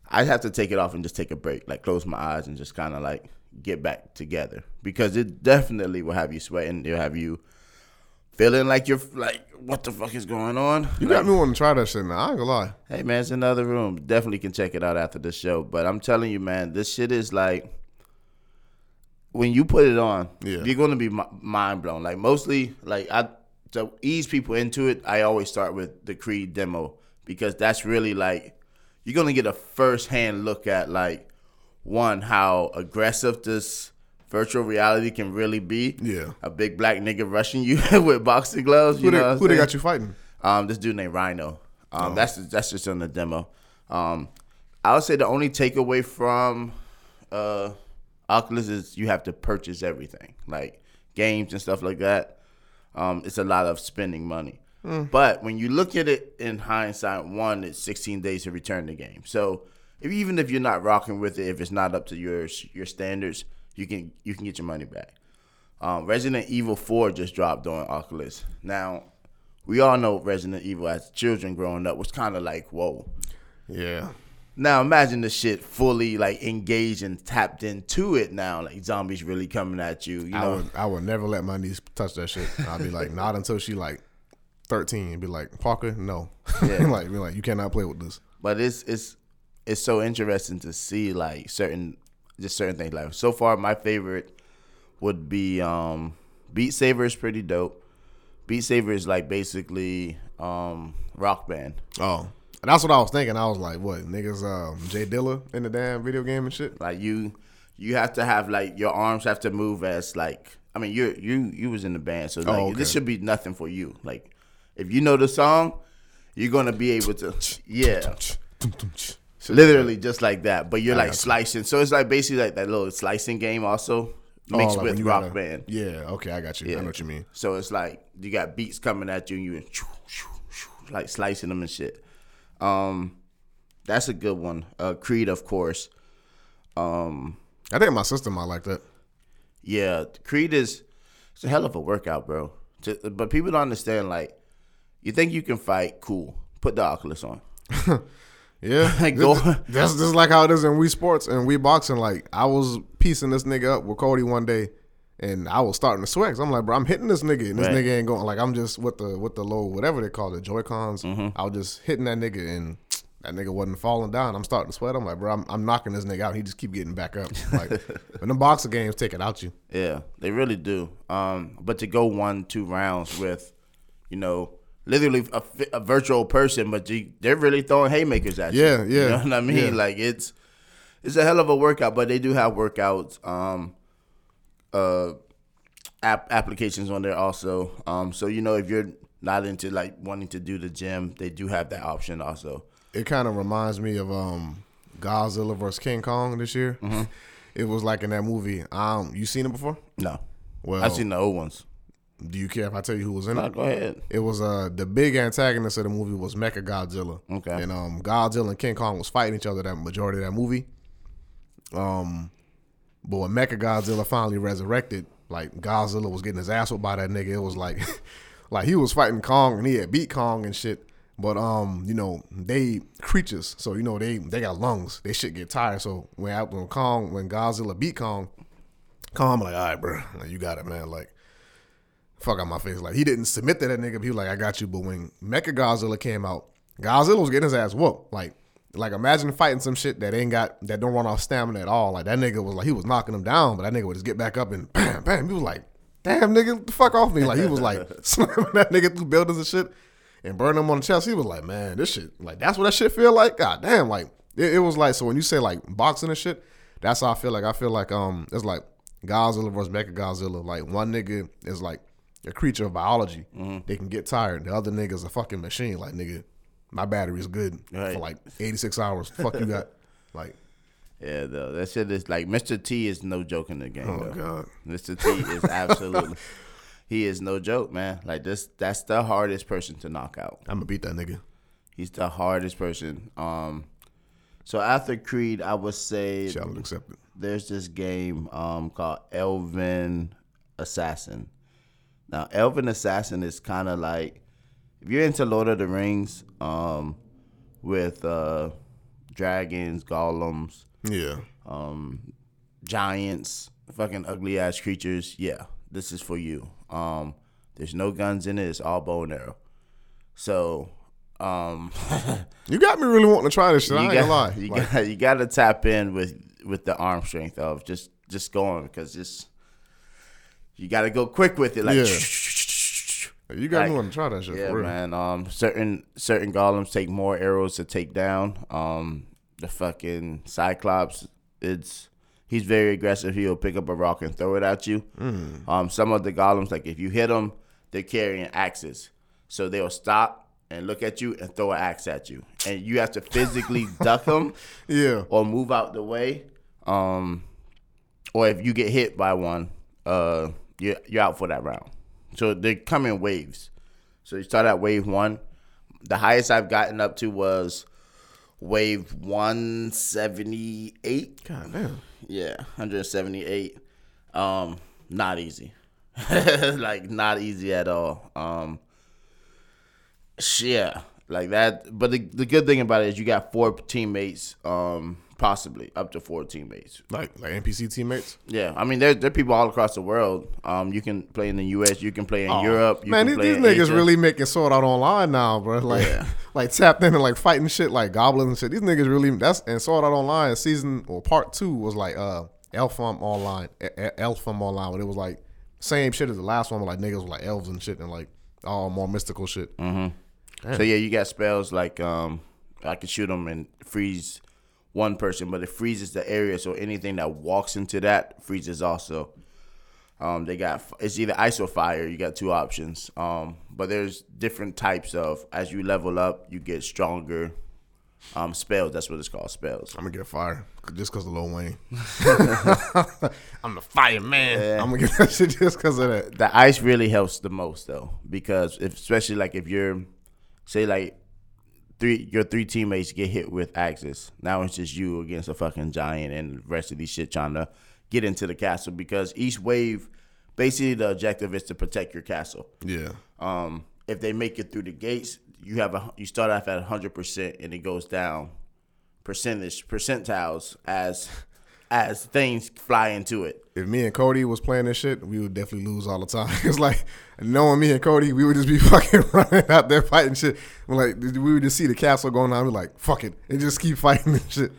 I have to take it off and just take a break, like close my eyes and just kind of like get back together because it definitely will have you sweating. It'll have you feeling like you're like, what the fuck is going on? You Like, got me wanting to try that shit now. I ain't gonna lie. Hey man, it's another room. Definitely can check it out after the show. But I'm telling you, man, this shit is like when you put it on, Yeah. you're gonna be mind blown. Like mostly, like I to ease people into it, I always start with the Creed demo because that's really like you're gonna get a first hand look at like one how aggressive this virtual reality can really be. Yeah. a big black nigga rushing you with boxing gloves. You Who, know they, who they got you fighting? Um, this dude named Rhino. Oh. Um, that's that's just on the demo. Um, I would say the only takeaway from uh, Oculus is you have to purchase everything, like games and stuff like that. Um, it's a lot of spending money. Hmm. But when you look at it in hindsight, one, it's 16 days to return the game. So if, even if you're not rocking with it, if it's not up to your your standards, you can you can get your money back. Um, Resident Evil 4 just dropped on Oculus. Now, we all know Resident Evil as children growing up was kind of like, whoa. Yeah. Now imagine the shit fully like engaged and tapped into it now, like zombies really coming at you. You I know, would I would never let my niece touch that shit. I'd be like, not until she like thirteen. Be like, Parker, no. Yeah. like be like, you cannot play with this. but it's it's it's so interesting to see like certain just certain things. Like so far, my favorite would be um Beat Saber is pretty dope. Beat Saber is like basically um rock band. Oh. And that's what I was thinking. I was like, what, niggas um Jay Dilla in the damn video game and shit? Like you, you have to have like your arms have to move as like. I mean, you you you was in the band, so like Oh, okay. this should be nothing for you. Like, if you know the song, you're gonna be able to. Yeah, literally just like that. But you're I like slicing, so it's like basically like that little slicing game also Oh, mixed like with rock gotta- band. Yeah, okay, I got you. I know what you mean. So it's like you got beats coming at you, and you like slicing them and shit. Um, that's a good one. Uh, Creed, of course. Um. I think my sister might like that. Yeah, Creed is it's a hell of a workout, bro. To- but people don't understand. Like, you think you can fight? Cool. Put the Oculus on. Yeah, Like, go- That's just like how it is in Wii Sports and Wii Boxing. Like I was piecing this nigga up with Cody one day, and I was starting to sweat. I'm like, bro, I'm hitting this nigga, and this Right. nigga ain't going. Like I'm just with the with the low whatever they call it, Joy Cons. Mm-hmm. I was just hitting that nigga, and that nigga wasn't falling down. I'm starting to sweat. I'm like, bro, I'm, I'm knocking this nigga out. He just keep getting back up. Like when the boxing games take it out you. Yeah, they really do. Um, but to go one, two rounds with, you know, literally a, a virtual person, but you, they're really throwing haymakers at you. Yeah, You yeah, know what I mean? yeah. Like it's it's a hell of a workout, but they do have workouts. Um, uh, app applications on there also. Um, so you know if you're not into like wanting to do the gym, they do have that option also. it kind of reminds me of um Godzilla vs King Kong this year. Mm-hmm. It was like in that movie. Um, you seen it before? No, Well, I've seen the old ones. Do you care if I tell you who was in No, it? go ahead. It was uh the big antagonist of the movie was Mecha Godzilla. Okay. And um Godzilla and King Kong was fighting each other that majority of that movie. Um but when Mecha Godzilla finally resurrected, like Godzilla was getting his ass whooped by that nigga. It was like like he was fighting Kong and he had beat Kong and shit. But um, you know, they creatures, so you know they they got lungs. They shit get tired. So when out when Kong when Godzilla beat Kong, Kong like, all right, bro, you got it, man. Like fuck out my face. Like he didn't submit to that nigga. But he was like, I got you. But when Mecha Godzilla came out, Godzilla was getting his ass whooped. Like, like imagine fighting some shit that ain't got that don't run off stamina at all. Like that nigga was like he was knocking him down, but that nigga would just get back up and bam, bam. He was like, damn nigga, the fuck off me. Like he was like slamming that nigga through buildings and shit and burning him on the chest. He was like, man, this shit, like that's what that shit feel like. God damn, like it, it was like so when you say like boxing and shit, that's how I feel like. I feel like um it's like Godzilla versus Mecha Godzilla. Like one nigga is like a creature of biology. They can get tired. The other nigga's a fucking machine. Like nigga, my battery's good Right. for like 86 hours. Fuck you got. Like, Yeah, though that shit is like Mr. T is no joke in the game. oh though. god. Mr. T is absolutely he is no joke, man. Like this that's the hardest person to knock out. I'm gonna beat that nigga. He's the hardest person. Um So after Creed, I would say there's this game um, called Elven Assassin. Now, Elven Assassin is kind of like if you're into Lord of the Rings um, with uh, dragons, golems, Yeah. um, giants, fucking ugly ass creatures. Yeah, this is for you. Um, there's no guns in it. It's all bow and arrow. So, um, You got me really wanting to try this shit. I ain't gonna got, lie. you Like, got you got to tap in with with the arm strength of just just going because just you got to go quick with it. Like, Yeah. you got like- wanting to try that shit yeah, for real. man. Um, certain certain golems take more arrows to take down. Um, the fucking Cyclops, it's he's very aggressive. He'll pick up a rock and throw it at you. Mm. Um, some of the golems, like if you hit them, they're carrying axes, so they'll stop and look at you and throw an axe at you, and you have to physically duck them Yeah. or move out the way. Um, or if you get hit by one, uh, you're, you're out for that round. So they come in waves. So you start at wave one. The highest I've gotten up to was wave 178. God damn. Yeah, 178. Um, not easy. like not easy at all. Um, yeah, like that. But the the good thing about it is you got four teammates. Um, possibly up to four teammates. Like like NPC teammates. Yeah, I mean there there are people all across the world. Um, you can play in the U.S. You can play in Europe. You Oh, Man, can these, these in niggas Asia. really making Sword Art Online now, bro. Like, Yeah. like tapped into like fighting shit like goblins and shit. These niggas really that's and Sword Art Online season or part two was like uh Elfum Online, Elfum Online, when it was like same shit as the last one, but like niggas were like elves and shit and like all more mystical shit. So yeah, you got spells like um, I can shoot them and freeze one person, but it freezes the area, so anything that walks into that freezes also. Um, they got it's either ice or fire. You got two options. Um, but there's different types of as you level up, you get stronger. Um, spells. That's what it's called. Spells. I'm gonna get fire just because of Lil Wayne. I'm the fireman. I'm gonna get that shit just because of that. the ice really helps the most though because if, especially like if you're say like three your three teammates get hit with axes now it's just you against a fucking giant and the rest of these shit trying to get into the castle because each wave basically the objective is to protect your castle Yeah. um if they make it through the gates you have a you start off at 100% and it goes down percentage percentiles as as things fly into it if me and Cody was playing this shit, we would definitely lose all the time. It's like knowing me and Cody, we would just be fucking running out there fighting shit. We're like we would just see the castle going on, we're like, fuck it, and just keep fighting and shit.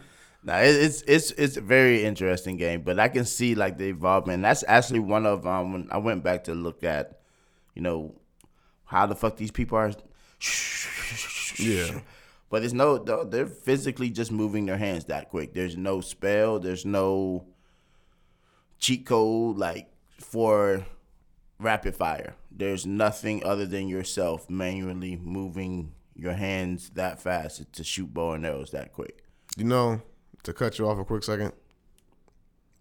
Now it's it's it's a very interesting game, but I can see like the involvement. That's actually one of um when I went back to look at, you know, how the fuck these people are. Yeah. But there's no they're- physically just moving their hands that quick. There's no spell. There's no cheat code like for rapid fire. There's nothing other than yourself manually moving your hands that fast to shoot bow and arrows that quick. You know, to cut you off a quick second.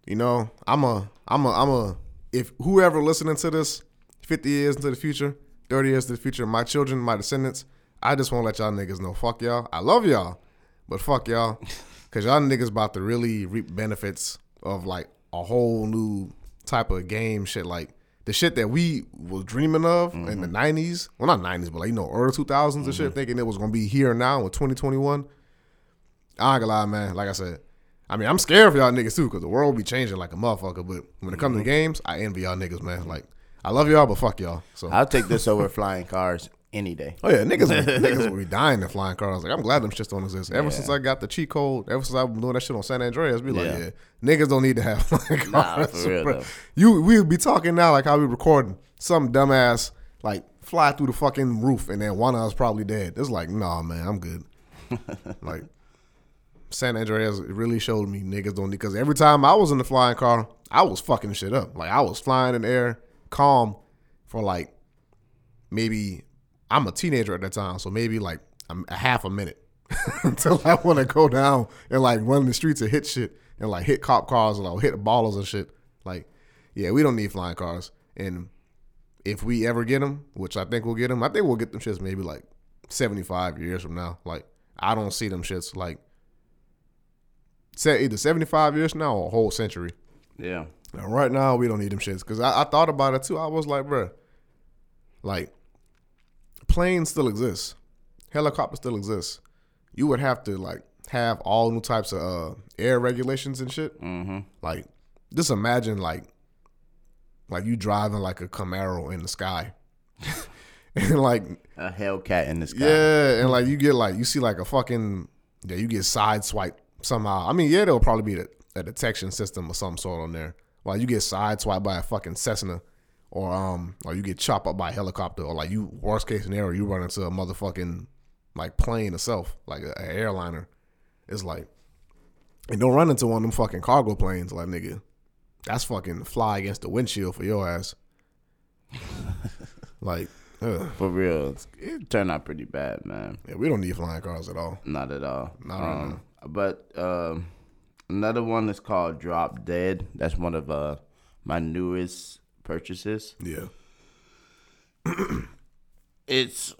You know, I'm a, I'm a, I'm a. If whoever listening to this, 50 years into the future, 30 years into the future, my children, my descendants, I just want to let y'all niggas know, fuck y'all. I love y'all, but fuck y'all, cause y'all niggas about to really reap benefits of like a whole new type of game shit, like the shit that we was dreaming of in the mm-hmm. 90s. Well, not 90s, but like you know, early 2000s and shit, mm-hmm. thinking it was gonna be here now with 2021. I ain't gonna lie, man. Like I said, I mean, I'm scared for y'all niggas too, because the world be changing like a motherfucker. But when it comes to mm-hmm. games, I envy y'all niggas, man. Like, I love y'all, but fuck y'all. So, I'll take this over flying cars any day. oh yeah, niggas, niggas will be dying in flying cars. Like, I'm glad them shits don't exist. Ever since I got the cheat code, ever since I've been doing that shit on San Andreas, be like, Yeah. yeah, niggas don't need to have flying Nah, cars. for real, You, we would be talking now like how we recording some dumbass like fly through the fucking roof, and then one of us probably dead. It's like, nah, man, I'm good. like. San Andreas really showed me niggas don't need because every time I was in the flying car, I was fucking shit up. Like I was flying in the air, calm, for like maybe I'm a teenager at that time, so maybe like a, a half a minute until I want to go down and like run the streets and hit shit and like hit cop cars and like hit ballers and shit. Like, yeah, we don't need flying cars. And if we ever get them, which I think we'll get them, I think we'll get them shits maybe like 75 years from now. Like, I don't see them shits like either seventy five years now or a whole century. Yeah. And right now we don't need them shits because I, I thought about it too. I was like, bruh, like planes still exist, helicopters still exist. You would have to like have all new types of uh, air regulations and shit. Mm-hmm. Like, just imagine like like you driving like a Camaro in the sky, and like A Hellcat in the sky. yeah, and like you get like you see like a fucking yeah, you get side swipe somehow. I mean, yeah, there'll probably be a, a detection system or some sort on there. Like you get side swiped by a fucking Cessna, or um, or you get chopped up by a helicopter, or like you worst case scenario, you run into a motherfucking like plane itself, like an airliner. It's like, and don't run into one of them fucking cargo planes, like nigga. That's fucking fly against the windshield for your ass. like, ugh. For real. It turned out pretty bad, man. yeah, we don't need flying cars at all. Not at all. Not right um, But um, another one is called Drop Dead. That's one of uh, my newest purchases. Yeah. It's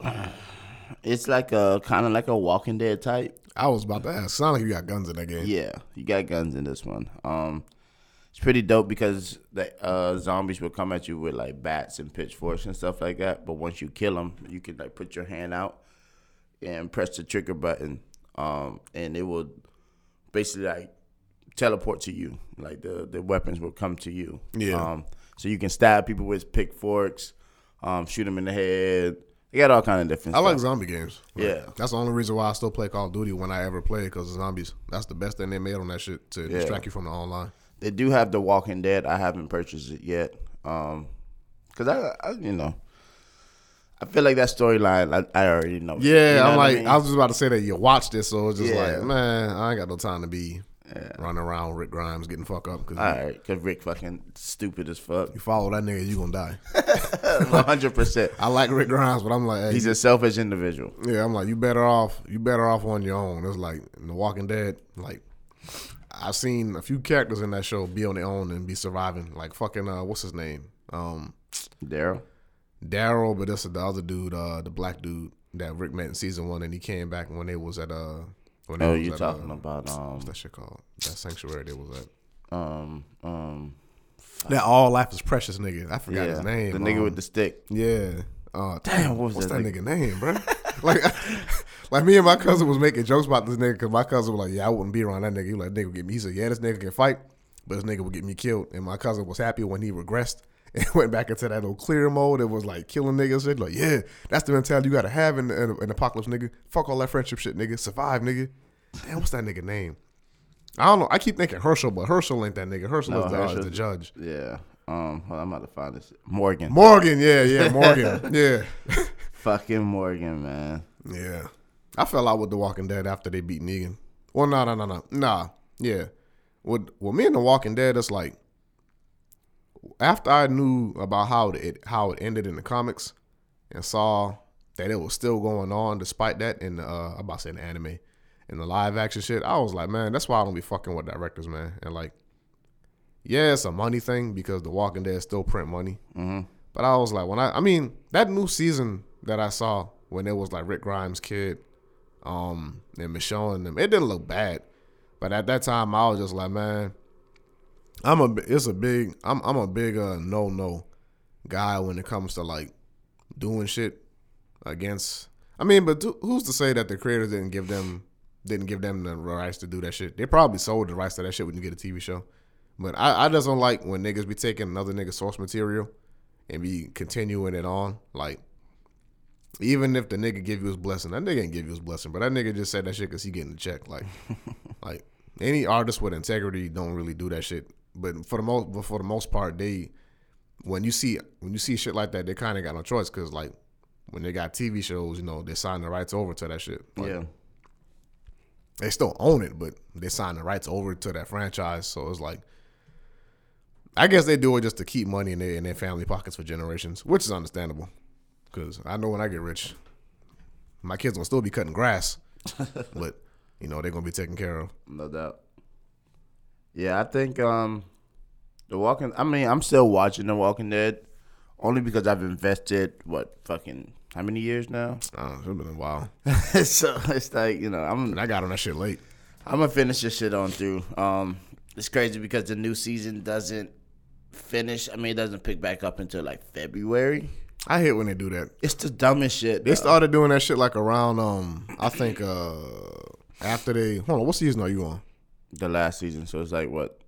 it's like a kind of like a Walking Dead type. I was about to ask. Sound like you got guns in that game. Yeah, you got guns in this one. Um, it's pretty dope because the uh, zombies will come at you with like bats and pitchforks and stuff like that. But once you kill them, you can like put your hand out and press the trigger button, um, and it will basically like teleport to you. Like the the weapons will come to you. Yeah. Um, so you can stab people with pitchforks, um, shoot them in the head. They got all kind of different. I stuff. like zombie games. Like, Yeah. That's the only reason why I still play Call of Duty when I ever play because of zombies. That's the best thing they made on that shit to Yeah. distract you from the online. They do have The Walking Dead. I haven't purchased it yet. Um, cause I, I you know, I feel like that storyline. I, I already know. Yeah, You know I'm what I like, mean? I, was just about to say that you watched this, so it's just Yeah. like, man, I ain't got no time to be running around with Rick Grimes getting fucked up because all right, cause Rick fucking stupid as fuck. you follow that nigga, you gonna die. One hundred percent. I like Rick Grimes, but I'm like, hey, He's a selfish individual. yeah, I'm like, you better off, you better off on your own. It's like in The Walking Dead, like. I've seen a few characters in that show be on their own and be surviving. Like fucking uh, what's his name? Um, Daryl. Daryl, but that's the other dude, uh, the black dude that Rick met in season one, and he came back when they was at uh, when Oh, was you at, talking uh, about um what's that shit called? That sanctuary they was at. um um That all life is precious nigga. I forgot yeah his name. the nigga um, with the stick. yeah. Uh, Damn, what was what's that that nigga name, bro? like, like me and my cousin was making jokes about this nigga because my cousin was like, "Yeah, I wouldn't be around that nigga." He was like, "Nigga get me." He said, "Yeah, this nigga can fight, but this nigga would get me killed." And my cousin was happy when he regressed and went back into that little clear mode. It was like killing niggas. Shit. Like, yeah, that's the mentality you gotta have in, in an apocalypse, nigga. Fuck all that friendship shit, nigga. Survive, nigga. Damn, what's that nigga name? I don't know. I keep thinking Herschel, but Herschel ain't that nigga. Herschel No, is, the, uh, is the judge. Yeah. Um, on, I'm about to find this. Morgan. Morgan, yeah, yeah, Morgan, yeah. Fucking Morgan, man. Yeah. I fell out with The Walking Dead after they beat Negan. Well, no, no, no, no. Nah. Yeah. With well, me and The Walking Dead, it's like after I knew about how it how it ended in the comics and saw that it was still going on despite that in the uh I'm about to say the anime in the live action shit, I was like, man, that's why I don't be fucking with directors, man. And like, yeah, it's a money thing because The Walking Dead still print money. Mm-hmm. But I was like, when I, I mean, that new season that I saw when it was like Rick Grimes' kid, um, and Michonne and them, it didn't look bad. But at that time, I was just like, man, I'm a, it's a big, I'm, I'm a big uh, no no guy when it comes to like doing shit against. I mean, but who's to say that the creators didn't give them, didn't give them the rights to do that shit? They probably sold the rights to that shit when you get a TV show. But I, I just don't like when niggas be taking another nigga's source material and be continuing it on. Like, even if the nigga give you his blessing, that nigga ain't give you his blessing, but that nigga just said that shit because he getting the check. Like, like any artist with integrity don't really do that shit. But for the most, but for the most part, they when you see when you see shit like that, they kind of got no choice because like when they got TV shows, you know, they sign the rights over to that shit. Like, Yeah. They still own it, but they signed the rights over to that franchise. So it's like, I guess they do it just to keep money in their in their family pockets for generations, which is understandable. Because I know when I get rich, my kids gonna still be cutting grass, but you know they're gonna be taken care of. No doubt. Yeah, I think um The Walking I mean, I'm still watching The Walking Dead only because I've invested what fucking how many years now? Uh, it's been a while, so it's like, you know, I'm and I got on that shit late. I'm gonna finish this shit on through. Um, it's crazy because the new season doesn't finish. I mean, it doesn't pick back up until like February. I hate when they do that. It's the dumbest shit. They started doing that shit like around um I think uh after they hold on, what season are you on? the last season, so it's like what?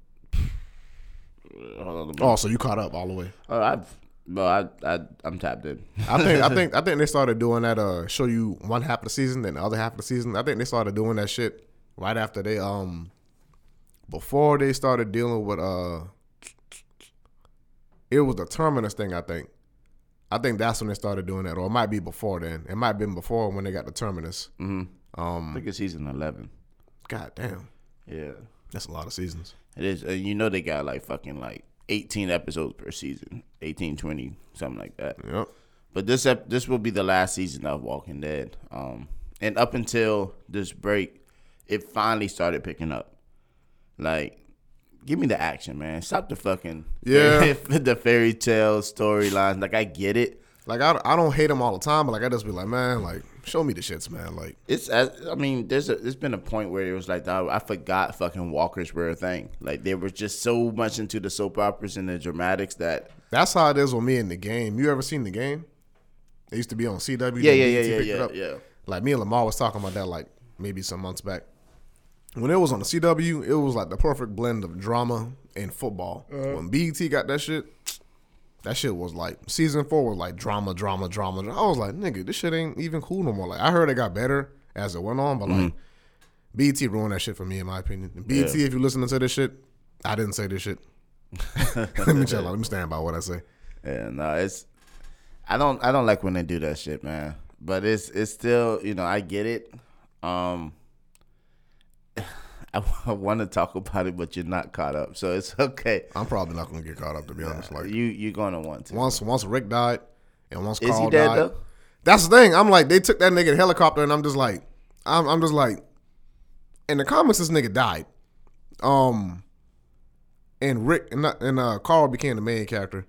Hold on, Oh, so you caught up all the way. Oh, I've, well, I, I, I'm tapped in. I think I think I think they started doing that uh show you one half of the season, then the other half of the season. I think they started doing that shit right after they um before they started dealing with uh it was the terminus thing, I think. I think that's when they started doing that, or it might be before then. It might have been before when they got the terminus. hmm I Um, think it's season 11. god damn, Yeah, that's a lot of seasons. it is. And you know they got like fucking like 18 episodes per season, 18, 20, something like that. Yep. But this ep- this will be the last season of Walking Dead. Um, and up until this break, it finally started picking up. Like, give me the action, man. Stop the fucking Yeah. the fairy tale storylines. Like, I get it. Like I, I don't hate them all the time, but like I just be like, man, like show me the shits, man. Like It's uh, I mean, there's a there's been a point where it was like dawg, I forgot fucking walkers were a thing. Like they were just so much into the soap operas and the dramatics that that's how it is with me in the game. You ever seen the game? It used to be on CW. yeah then yeah BET yeah yeah yeah yeah. Like me and Lamar was talking about that like maybe some months back. When it was on the CW, it was like the perfect blend of drama and football. Uh-huh. When BET got that shit, that shit was like season four was like drama, drama, drama. I was like, nigga, this shit ain't even cool no more. Like I heard it got better as it went on, but like BET ruined that shit for me in my opinion. And BET, Yeah. if you're listening to this shit, I didn't say this shit. let me chill out. Let me stand by what I say. Yeah, no, it's I don't I don't like when they do that shit, man. But it's it's still you know I get it. Um, I, want to talk about it, but you're not caught up, so it's okay. I'm probably not gonna get caught up to be honest. Like You you're gonna want to. once once Rick died and once Is Carl he dead died. though? That's the thing. I'm like, they took that nigga in helicopter, and I'm just like, I'm, I'm just like, in the comics, this nigga died. Um, and Rick and, and uh, Carl became the main character.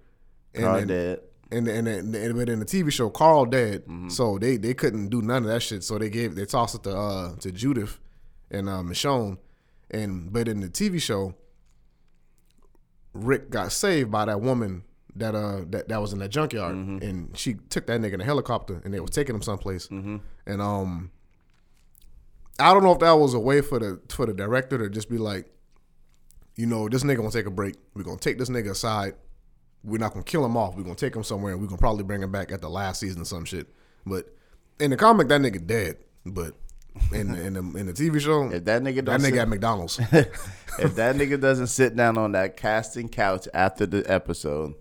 And, Carl and, dead. and and, and, and but in the TV show, Carl dead. Mm-hmm. So they they couldn't do none of that shit. So they gave they tossed it to uh to Judith and uh, Michonne. And but in the TV show, Rick got saved by that woman that uh that, that was in that junkyard, Mm-hmm. and she took that nigga in a helicopter, and they was taking him someplace. Mm-hmm. And um, I don't know if that was a way for the for the director to just be like, you know, this nigga gonna take a break. We're gonna take this nigga aside. We're not gonna kill him off. We're gonna take him somewhere, and we're gonna probably bring him back at the last season or some shit. But in the comic, that nigga dead. But in the, in the in the TV show, If that nigga that nigga sit- at McDonald's. if that nigga doesn't sit down on that casting couch after the episode,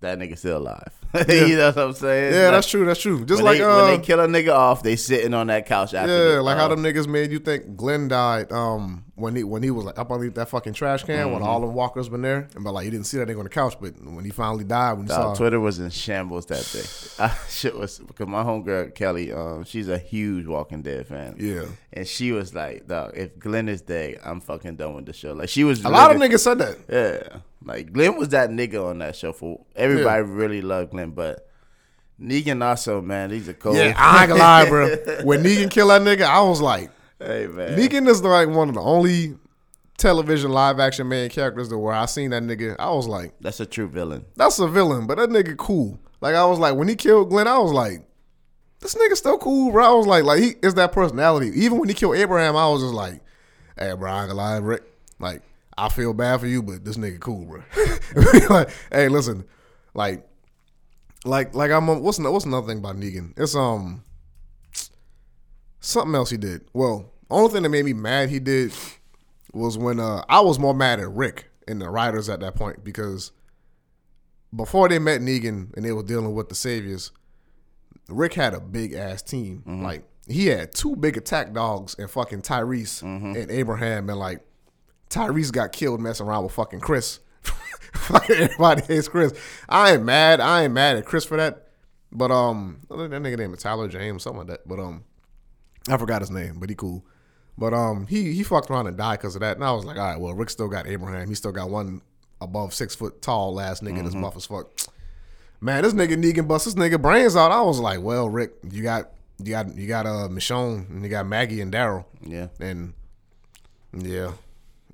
that nigga still alive. you know what I'm saying? yeah, Like, that's true. That's true. Just when like they, uh, when they kill a nigga off, they sitting on that couch after. Yeah, the, like how uh, them niggas made you think Glenn died um when he when he was like up underneath that fucking trash can when Mm-hmm. all them walkers been there and but like you didn't see that nigga on the couch but when he finally died when you Dog, saw Twitter was in shambles that day. I, shit was because my homegirl Kelly, um, she's a huge Walking Dead fan. yeah and she was like, "Dog, if Glenn is dead, I'm fucking done with the show." Like she was a lot of niggas said that Yeah, like Glenn was that nigga on that show. For everybody really loved Glenn, but Negan also, man, he's a cold. yeah I ain't gonna lie bro when Negan killed that nigga I was like hey man, Negan is like one of the only television live action main characters that where I seen that nigga I was like that's a true villain. that's a villain but that nigga cool like I was like when he killed Glenn I was like this nigga still cool, bro. I was like, like he is that personality. Even when he killed Abraham, I was just like, hey, bro, I ain't gonna lie, Rick. Like, I feel bad for you, but this nigga cool, bro. like, hey, listen, like, like, like I'm. A, what's what's another thing about Negan? It's um something else he did. Well, only thing that made me mad he did was when uh I was more mad at Rick and the writers at that point because before they met Negan and they were dealing with the Saviors, Rick had a big ass team. Like he had two big attack dogs and fucking Tyrese and Abraham and like Tyrese got killed messing around with fucking Chris. fucking everybody hates Chris. I ain't mad. I ain't mad at Chris for that. But um that nigga name is Tyler James, something like that. But um I forgot his name, but he cool. But um he he fucked around and died because of that. And I was like, all right, well, Rick still got Abraham. He still got one above six foot tall last nigga that's buff as fuck. Man, this nigga Negan bust this nigga brains out. I was like, well, Rick, you got you got you got uh Michonne and you got Maggie and Daryl. Yeah, And Yeah.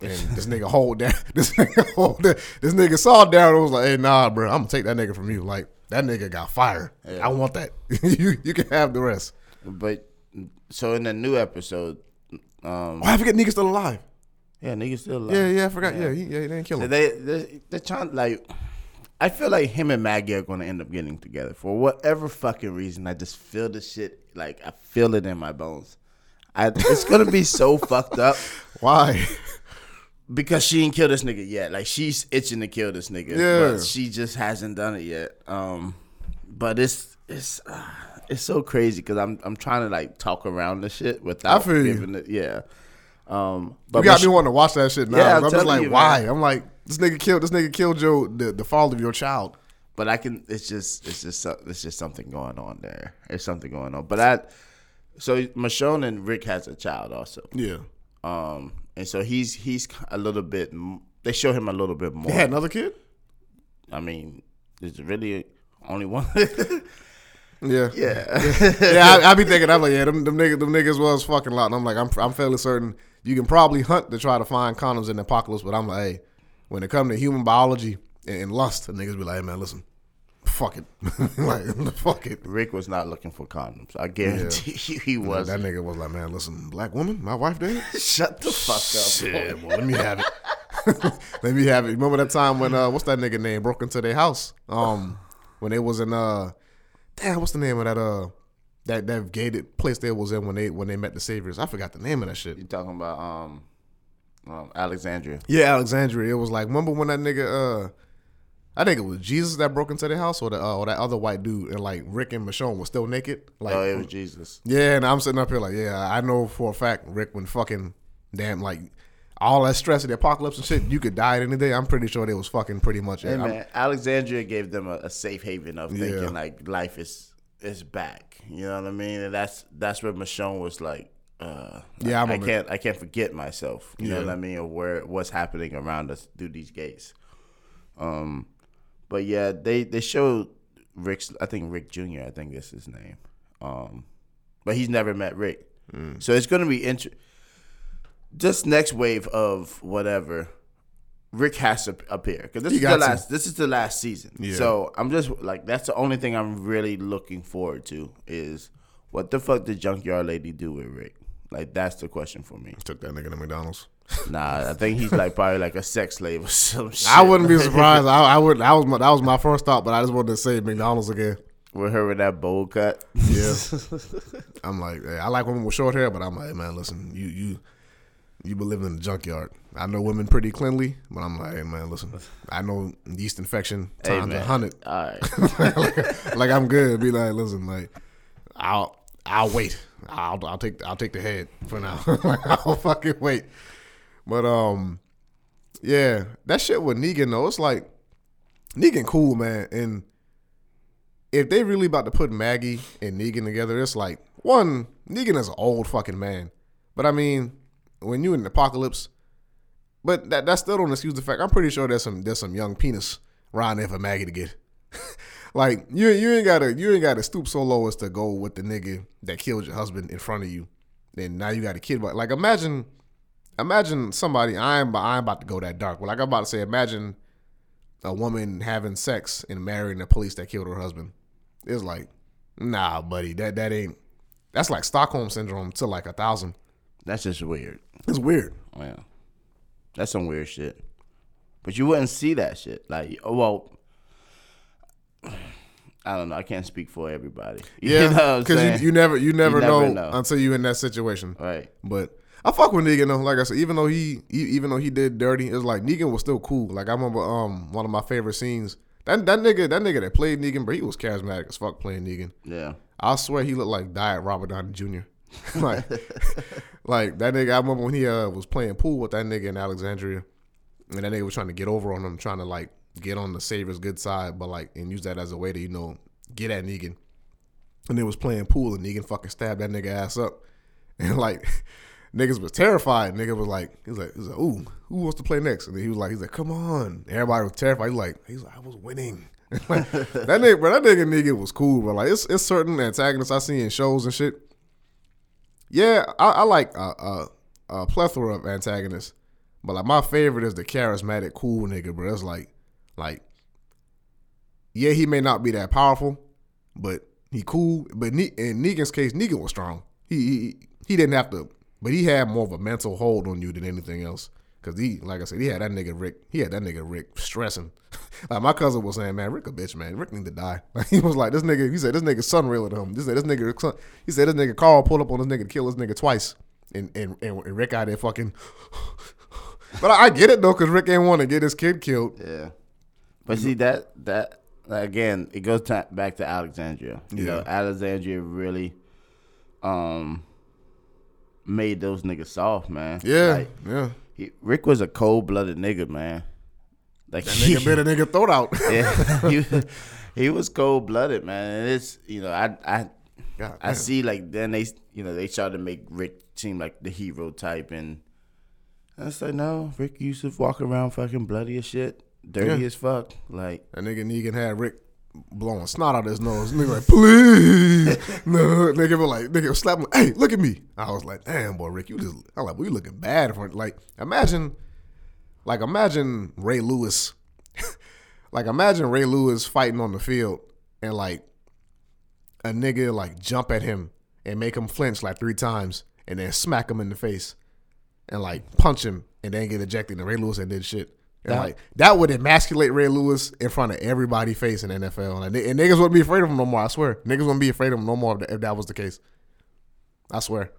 And this nigga hold down. This nigga hold down. This nigga saw Daryl and was like, "Hey, nah, bro, I'm gonna take that nigga from you. Like that nigga got fired. I want that. you you can have the rest. But so in the new episode, um, Why I forget nigga still alive? yeah, niggas still alive. Yeah, yeah, I forgot. Yeah, he, yeah, they didn't kill him. They they they're trying like. I feel like him and Maggie are gonna end up getting together for whatever fucking reason. I just feel the shit like I feel it in my bones. I, it's gonna be so fucked up Why? Because she didn't kill this nigga yet. Like she's itching to kill this nigga, Yeah. but she just hasn't done it yet. Um, but it's it's uh, it's so crazy because I'm I'm trying to like talk around the shit without feel you. it. Yeah. Um, You but got Mich- me wanting to watch that shit now. Yeah, I'm I'm, just like, you, why? man. I'm like, this nigga killed. This nigga killed your the, the father of your child. but I can. It's just it's just it's just something going on there. There's something going on. But I so Michonne and Rick has a child also. Yeah. Um, and so he's he's a little bit. They show him a little bit more. They had another kid. I mean, there's really only one. Yeah. yeah. yeah, I, I be thinking, I'm like, yeah, them, them niggas, them niggas was fucking lot. And I'm like, I'm, I'm fairly certain you can probably hunt to try to find condoms in the apocalypse, but I'm like, hey, when it come to human biology and, and lust, the niggas be like, hey, man, listen, fuck it, like, fuck it. Rick was not looking for condoms. I guarantee you he was. That nigga was like, man, listen, black woman, my wife dead. Shut the fuck up. Shit, well, let me have it. let me have it. Remember that time when uh, what's that nigga name broke into their house? Um, when they was in uh, damn, what's the name of that uh, that that gated place they was in when they when they met the saviors? I forgot the name of that shit. You talking about um, um Alexandria? Yeah, Alexandria. It was like remember when that nigga uh, I think it was Jesus that broke into the house or the uh, or that other white dude and like Rick and Michonne was still naked. Like oh, it was Jesus. yeah, and I'm sitting up here like yeah, I know for a fact Rick when fucking damn like. All that stress of the apocalypse and shit, you could die at any day. I'm pretty sure they was fucking pretty much. Hey man, Alexandria gave them a, a safe haven of thinking Yeah. like life is is back. You know what I mean? And that's that's where Michonne was like, uh, Yeah, I I, can't I can't forget myself. You know what I mean? Or where what's happening around us through these gates. Um, but yeah, they they showed Rick's. I think Rick Jr. I think is his name. Um, but he's never met Rick, Mm. so it's gonna be interesting. This next wave of whatever. Rick has to appear because this He is the to. last. This is the last season. Yeah. So I'm just like that's the only thing I'm really looking forward to is what the fuck did Junkyard Lady do with Rick? Like that's the question for me. Took that nigga to McDonald's. Nah, I think he's like probably like a sex slave or some shit. I wouldn't be surprised. I, I would. That was my that was my first thought, but I just wanted to say McDonald's again. with her with that bowl cut. Yeah, I'm like, hey, I like women with short hair, but I'm like, hey, man, listen, you you you been living in the junkyard. I know women pretty cleanly, but I'm like, hey, man, listen, I know yeast infection Hey, times a man. hundred. All right. like, like, I'm good. Be like, listen, like I'll I'll wait. I'll I'll take I'll take the head for now. I'll fucking wait. But um, yeah, that shit with Negan though, it's like Negan cool man, and if they really about to put Maggie and Negan together, it's like one Negan is an old fucking man, but I mean when you in the apocalypse, but that that still don't excuse the fact. I'm pretty sure there's some there's some young penis around there for Maggie to get. like you you ain't gotta you ain't gotta stoop so low as to go with the nigga that killed your husband in front of you. And now you got a kid. But like imagine imagine somebody I'm I'm about to go that dark. But like I'm about to say, imagine a woman having sex and marrying the police that killed her husband. It's like, nah, buddy, that that ain't that's like Stockholm syndrome to like a thousand. That's just weird. It's weird. Yeah. That's some weird shit. But you wouldn't see that shit. Like, well, I don't know. I can't speak for everybody. You Yeah, because you, you never you never, never know, know. until you in that situation. right. But I fuck with Negan though. Like I said, even though he, even though he did dirty, it's like Negan was still cool. Like I remember um one of my favorite scenes. That that nigga that nigga that played Negan, bro, he was charismatic as fuck playing Negan. Yeah. I swear he looked like diet Robert Downey Jr. like like that nigga. I remember when he uh was playing pool with that nigga in Alexandria, and that nigga was trying to get over on him, trying to like get on the Savior's good side, but like and use that as a way to you know get at Negan. And they was playing pool, and Negan fucking stabbed that nigga ass up, and like. Niggas was terrified. Nigga was like, he was like, he was like, ooh, who wants to play next? And then he was like, he's like, come on. Everybody was terrified. He was like, he's like, I was winning. Like, that nigga, bro, that nigga nigga was cool, bro. Like, it's it's certain antagonists I see in shows and shit. Yeah, I, I like a, a a plethora of antagonists, but like my favorite is the charismatic, cool nigga, bro. It's like, like, yeah, he may not be that powerful, but he cool. But ne- in Negan's case, Negan was strong. He, he he didn't have to, but he had more of a mental hold on you than anything else. Cause he, like I said, he had that nigga Rick. He had that nigga Rick stressing. like my cousin was saying, man, Rick a bitch, man. Rick need to die. Like he was like, this nigga. He said this nigga son realer than him. This this nigga. He said this nigga Carl pulled up on this nigga to kill this nigga twice, and and, and Rick out there fucking. but I, I get it though, cause Rick ain't want to get his kid killed. Yeah, but see that that again, it goes to, back to Alexandria. You Yeah. know, Alexandria really um made those niggas soft, man. Yeah, Like, yeah. he, Rick was a cold blooded nigga, man. Like That nigga bit a nigga throat out. yeah, he, he was cold blooded, man. And it's you know, I I God I see like then they you know they tried to make Rick seem like the hero type, and I was like, no, Rick used to walk around fucking bloody as shit, dirty Yeah. as fuck, like. That nigga Negan had Rick blowing snot out of his nose. Nigga like, please. no, nigga was like, nigga was slapping, hey, look at me. I was like, damn, boy, Rick, you just, I'm like, well, you looking bad for Like, imagine, like, imagine Ray Lewis. like, imagine Ray Lewis fighting on the field and, like, a nigga, like, jump at him and make him flinch, like, three times and then smack him in the face and, like, punch him and then get ejected. And Ray Lewis and did shit. And That- like that would emasculate Ray Lewis in front of everybody face in the NFL, and, and niggas wouldn't be afraid of him no more. I swear, niggas wouldn't be afraid of him no more if that, if that was the case. I swear,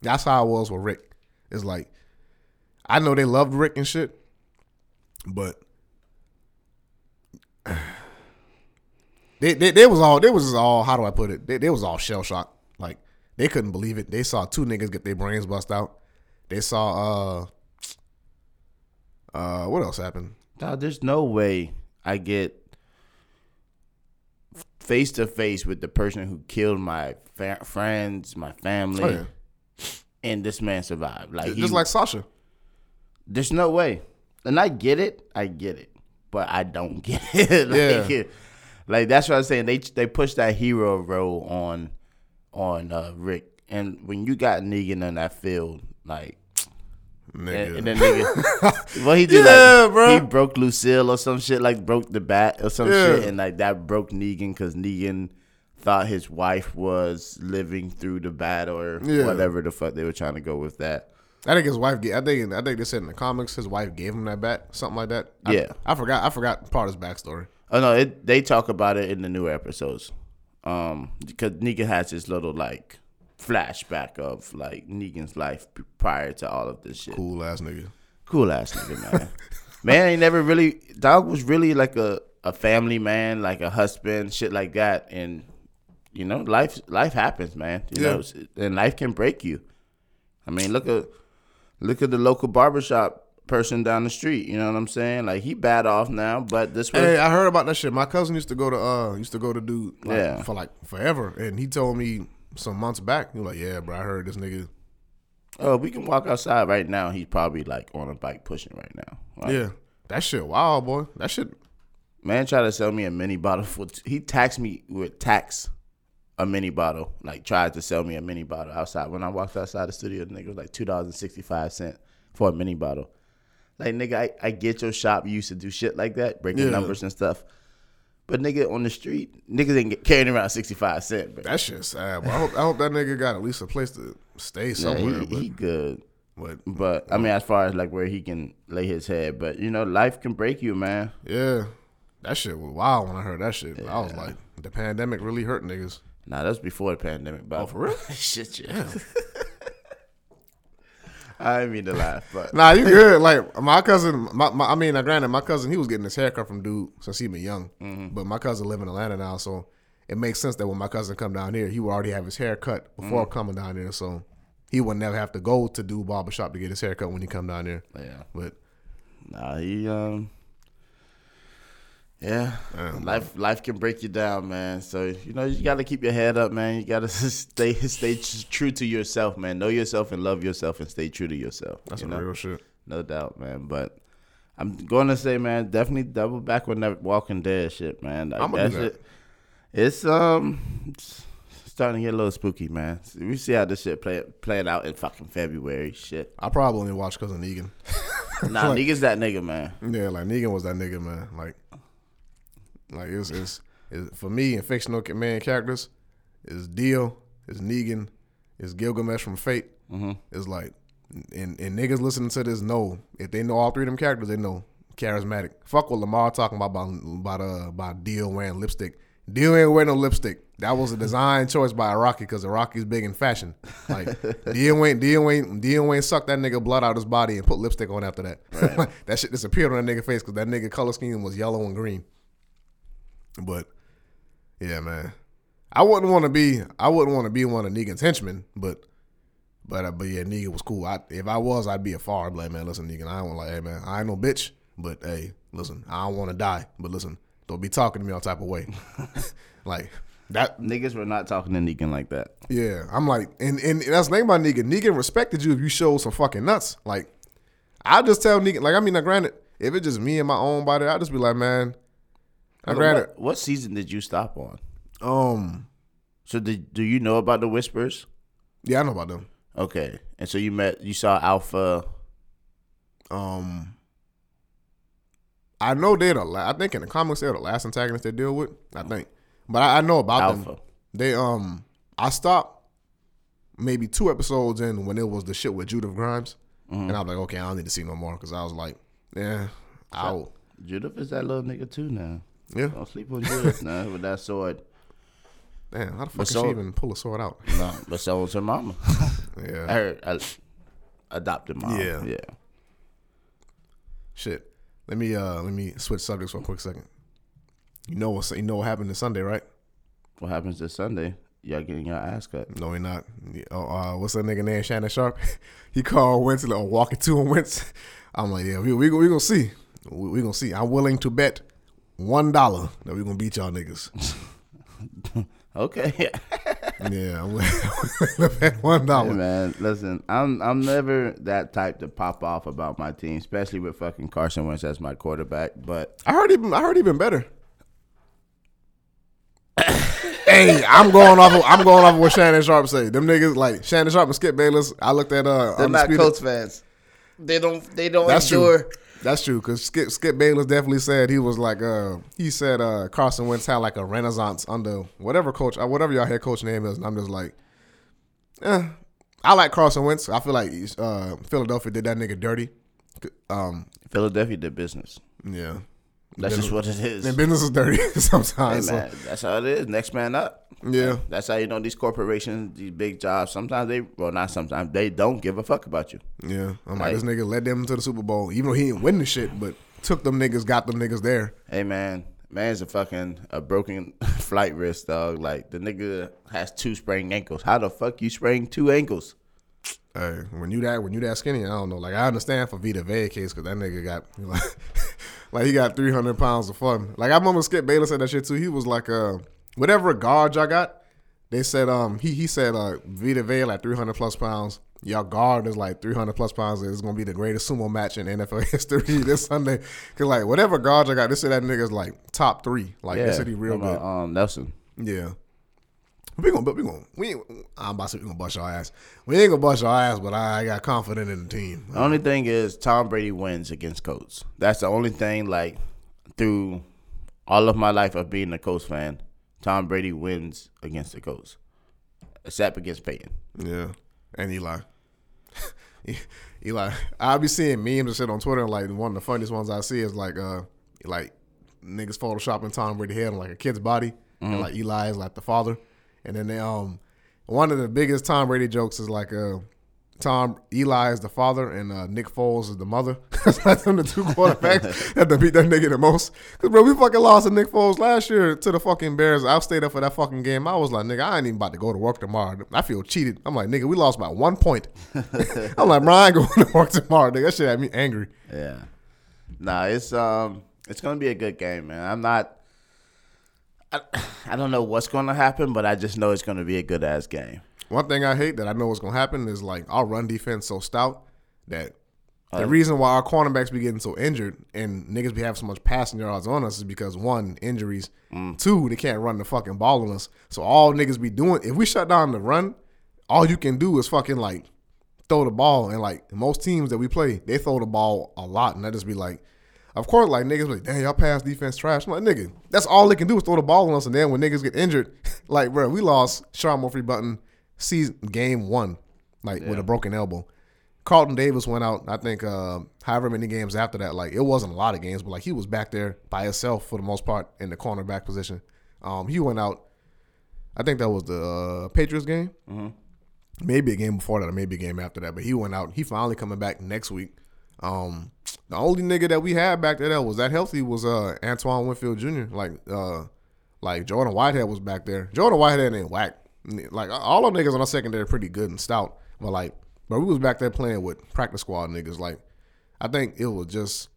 that's how I was with Rick. It's like I know they loved Rick and shit, but they they, they was all they was all how do I put it? They, they was all shell shocked. Like they couldn't believe it. They saw two niggas get their brains bust out. They saw uh uh what else happened? Dog, there's no way I get face to face with the person who killed my fa- friends, my family, Oh, yeah. and this man survived. Like, he- Just like Sasha. there's no way. And I get it, I get it, but I don't get it. like, Yeah. like that's what I'm saying. They they pushed that hero role on on uh, Rick, and when you got Negan in that field, like. Nigga. And, and then nigga, what he did, Yeah, like, bro. he broke Lucille or some shit, like broke the bat or some Yeah. shit, and like that broke Negan because Negan thought his wife was living through the bat or Yeah. whatever the fuck they were trying to go with that. I think his wife. I think. I think they said in the comics his wife gave him that bat, something like that. I, Yeah. I forgot. I forgot part of his backstory. Oh no, it, they talk about it in the new episodes, um, because Negan has this little like flashback of like Negan's life prior to all of this shit. Cool ass nigga. cool ass nigga, man. man ain't never really dog was really like a, a family man, like a husband, shit like that. And you know, life life happens, man. You Yeah. know, and life can break you. I mean, look at look at the local barbershop person down the street. You know what I'm saying? Like he bad off now, but this was Hey, I heard about that shit. My cousin used to go to uh used to go to dude like, Yeah. for like forever, and he told me some months back. Was like, "Yeah, bro, I heard this nigga. oh, we can walk outside right now. He's probably like on a bike pushing right now. Like, Yeah, that shit, wow, boy. That shit. Man tried to sell me a mini bottle for he taxed me with tax a mini bottle. Like tried to sell me a mini bottle outside. When I walked outside the studio, the nigga was like two dollars and sixty five cent for a mini bottle. Like nigga, I, I get your shop you used to do shit like that, breaking Yeah. numbers and stuff. But nigga on the street, niggas ain't get carrying around sixty five cent. But That shit sad. But I hope, I hope that nigga got at least a place to stay yeah, somewhere. he, he good. but, but But I mean, as far as like where he can lay his head, but you know, life can break you, man. yeah, that shit was wild when I heard that shit. I was like, the pandemic really hurt niggas. Nah, that's before the pandemic. But Oh, for real? shit, yeah. I didn't mean to laugh, but Nah, you good. Like my cousin, my, my I mean, uh, granted, my cousin he was getting his haircut from dude since he been young. Mm-hmm. But my cousin live in Atlanta now, so it makes sense that when my cousin come down here, he would already have his hair cut before Mm. coming down there, so he would never have to go to do barber shop to get his haircut when he come down there. yeah. But Nah, he um yeah, life life can break you down, man. So you know you got to keep your head up, man. You got to stay stay true to yourself, man. Know yourself and love yourself, and stay true to yourself. that's you know? real shit. no doubt, man. But I'm going to say, man, definitely double back on that Walking Dead shit, man. Like, I'ma do that that. shit- It's um, it's, starting to get a little spooky, man. We see how this shit play playing out in fucking February. Shit. I probably only watched because of Negan. Nah, Like- niggas that nigga, man. Yeah, like Negan was that nigga, man. Like, like it's it's, it's for me in fictional man characters, is Dio, is Negan, is Gilgamesh from Fate. Mm-hmm. It's like, and and niggas listening to this know if they know all three of them characters, they know charismatic. Fuck what Lamar talking about about about uh about Dio wearing lipstick. Dio ain't wearing no lipstick. That was a design choice by Araki because Araki's big in fashion. Like Dio ain't Dio ain't Dio ain't sucked that nigga blood out his body and put lipstick on after that. that shit disappeared on that nigga face because that nigga color scheme was yellow and green. But yeah, man, I wouldn't want to be I wouldn't want to be one of Negan's henchmen, but but uh, but yeah, Negan was cool. I, if I was, I'd be a far. I'd be like, man, listen, Negan, I don't like, hey man, I ain't no bitch, but hey, listen, I don't want to die, but listen, don't be talking to me all type of way, like that. Niggas were not talking to Negan like that. Yeah, I'm like, and and that's the thing about Negan. Negan respected you if you showed some fucking nuts. Like, I just tell Negan, like, I mean, now granted, if it's just me and my own body, I just be like, man. Now, granted, What, what season did you stop on? um, So did, do you know about the whispers? yeah, I know about them. Okay, and so you met, you saw Alpha. Um, I know they're the. La- I think in the comics they're the last antagonist they deal with. I think, but I, I know about them. They um, I stopped maybe two episodes in when it was the shit with Judith Grimes, and I was like, okay, I don't need to see no more because I was like, yeah, I'll, Judith is that little nigga too now. Yeah, Don't sleep on Judith now with that sword. damn, how the fuck so- she even pull a sword out? No, but so was her mama. Yeah, Her uh, adopted mom. Yeah. yeah. shit. Let me uh, let me switch subjects for a quick second. You know what? You know what happened this Sunday, right? What happens this Sunday? Y'all getting your ass cut. No, he not. Oh, uh, what's that nigga name? Shannon Sharpe. he called Wentz like, walking to him Wentz. I'm like, yeah, we we we gonna see. We, we gonna see. I'm willing to bet one dollar that we gonna beat y'all niggas. Okay. yeah, I'm willing to bet one Hey, man, listen, I'm I'm never that type to pop off about my team, especially with fucking Carson Wentz as my quarterback. But I heard he been, I heard he been better. hey, I'm going off. Of, I'm going off of what Shannon Sharpe say. Them niggas like Shannon Sharpe and Skip Bayless. I looked at uh. Undisputed- fans. They don't. They don't That's true. That's true. Cause Skip Skip Bayless definitely said he was like uh he said uh Carson Wentz had like a renaissance under whatever coach uh, whatever y'all head coach name is, and I'm just like, eh. I like Carson Wentz. I feel like uh Philadelphia did that nigga dirty. Um, Philadelphia did business. yeah, That's just what it is. and business is dirty Hey, sometimes. so- that's how it is. Next man up. yeah, That's how you know these corporations, these big jobs. Sometimes they, well, not sometimes they don't give a fuck about you. yeah. I'm like Like- this nigga led them to the Super Bowl, even though he didn't win the shit, but took them niggas, got them niggas there. Hey man, man's a fucking a broken flight wrist, dog. Like the nigga has two sprained ankles. How the fuck you sprain two ankles? Hey, when you that when you that skinny, I don't know. Like I understand for Vita Vea case because that nigga got like, like he got three hundred pounds of fun. Like I remember Skip Bayless said that shit too. He was like, uh, whatever guard y'all got, they said um he he said uh Vita Vea like three hundred plus pounds. Y'all guard is like three hundred plus pounds. It's gonna be the greatest sumo match in NFL history this Sunday. Cause like whatever guard y'all got, they said that nigga's like top three. Like they said he real uh, good. Um, Nelson. Yeah. We gonna, we gonna, we ain't, I'm about to say we gonna bust our ass. We ain't gonna bust our ass, but I got confident in the team. The only thing is Tom Brady wins against Colts. That's the only thing. Like through all of my life of being a Colts fan, Tom Brady wins against the Colts, except against Peyton. Yeah, and Eli. Eli, I'll be seeing memes and shit on Twitter. And like one of the funniest ones I see is like, uh, like niggas photoshopping Tom Brady head on like a kid's body, and like Eli is like the father. And then they um, one of the biggest Tom Brady jokes is like, uh, Tom Eli is the father and uh, Nick Foles is the mother. That's them the two quarterbacks that to beat that nigga the most. Cause bro, we fucking lost to Nick Foles last year to the fucking Bears. I stayed up for that fucking game. I was like, nigga, I ain't even about to go to work tomorrow. I feel cheated. I'm like, nigga, we lost by one point. I'm like, bro, I ain't going to work tomorrow. Nigga, that shit had me angry. Yeah. Nah, it's um, it's gonna be a good game, man. I'm not. I, I don't know what's gonna happen, but I just know it's gonna be a good ass game. One thing I hate that I know what's gonna happen is like our run defense so stout that The uh, reason why our cornerbacks be getting so injured and niggas be having so much passing yards on us is because one, injuries. Mm. Two, they can't run the fucking ball on us. So all niggas be doing if we shut down the run, all you can do is fucking like throw the ball. And like most teams that we play, they throw the ball a lot, and that just be like, of course, like niggas be like, damn, y'all pass defense trash. I'm like, nigga, that's all they can do is throw the ball on us. And then when niggas get injured, like, bro, we lost Sean Murphy-Bunting season game one, like with a broken elbow. Carlton Davis went out, I think, uh, however many games after that. Like, it wasn't a lot of games, but like he was back there by himself for the most part in the cornerback position. Um, he went out, I think that was the uh, Patriots game. Maybe a game before that, or maybe a game after that. But he went out. He finally coming back next week. Um, the only nigga that we had back there that was that healthy was uh Antoine Winfield Jr. Like uh like Jordan Whitehead was back there. Jordan Whitehead ain't whack. Like all them niggas on our secondary pretty good and stout. But like but we was back there playing with practice squad niggas. Like I think it was just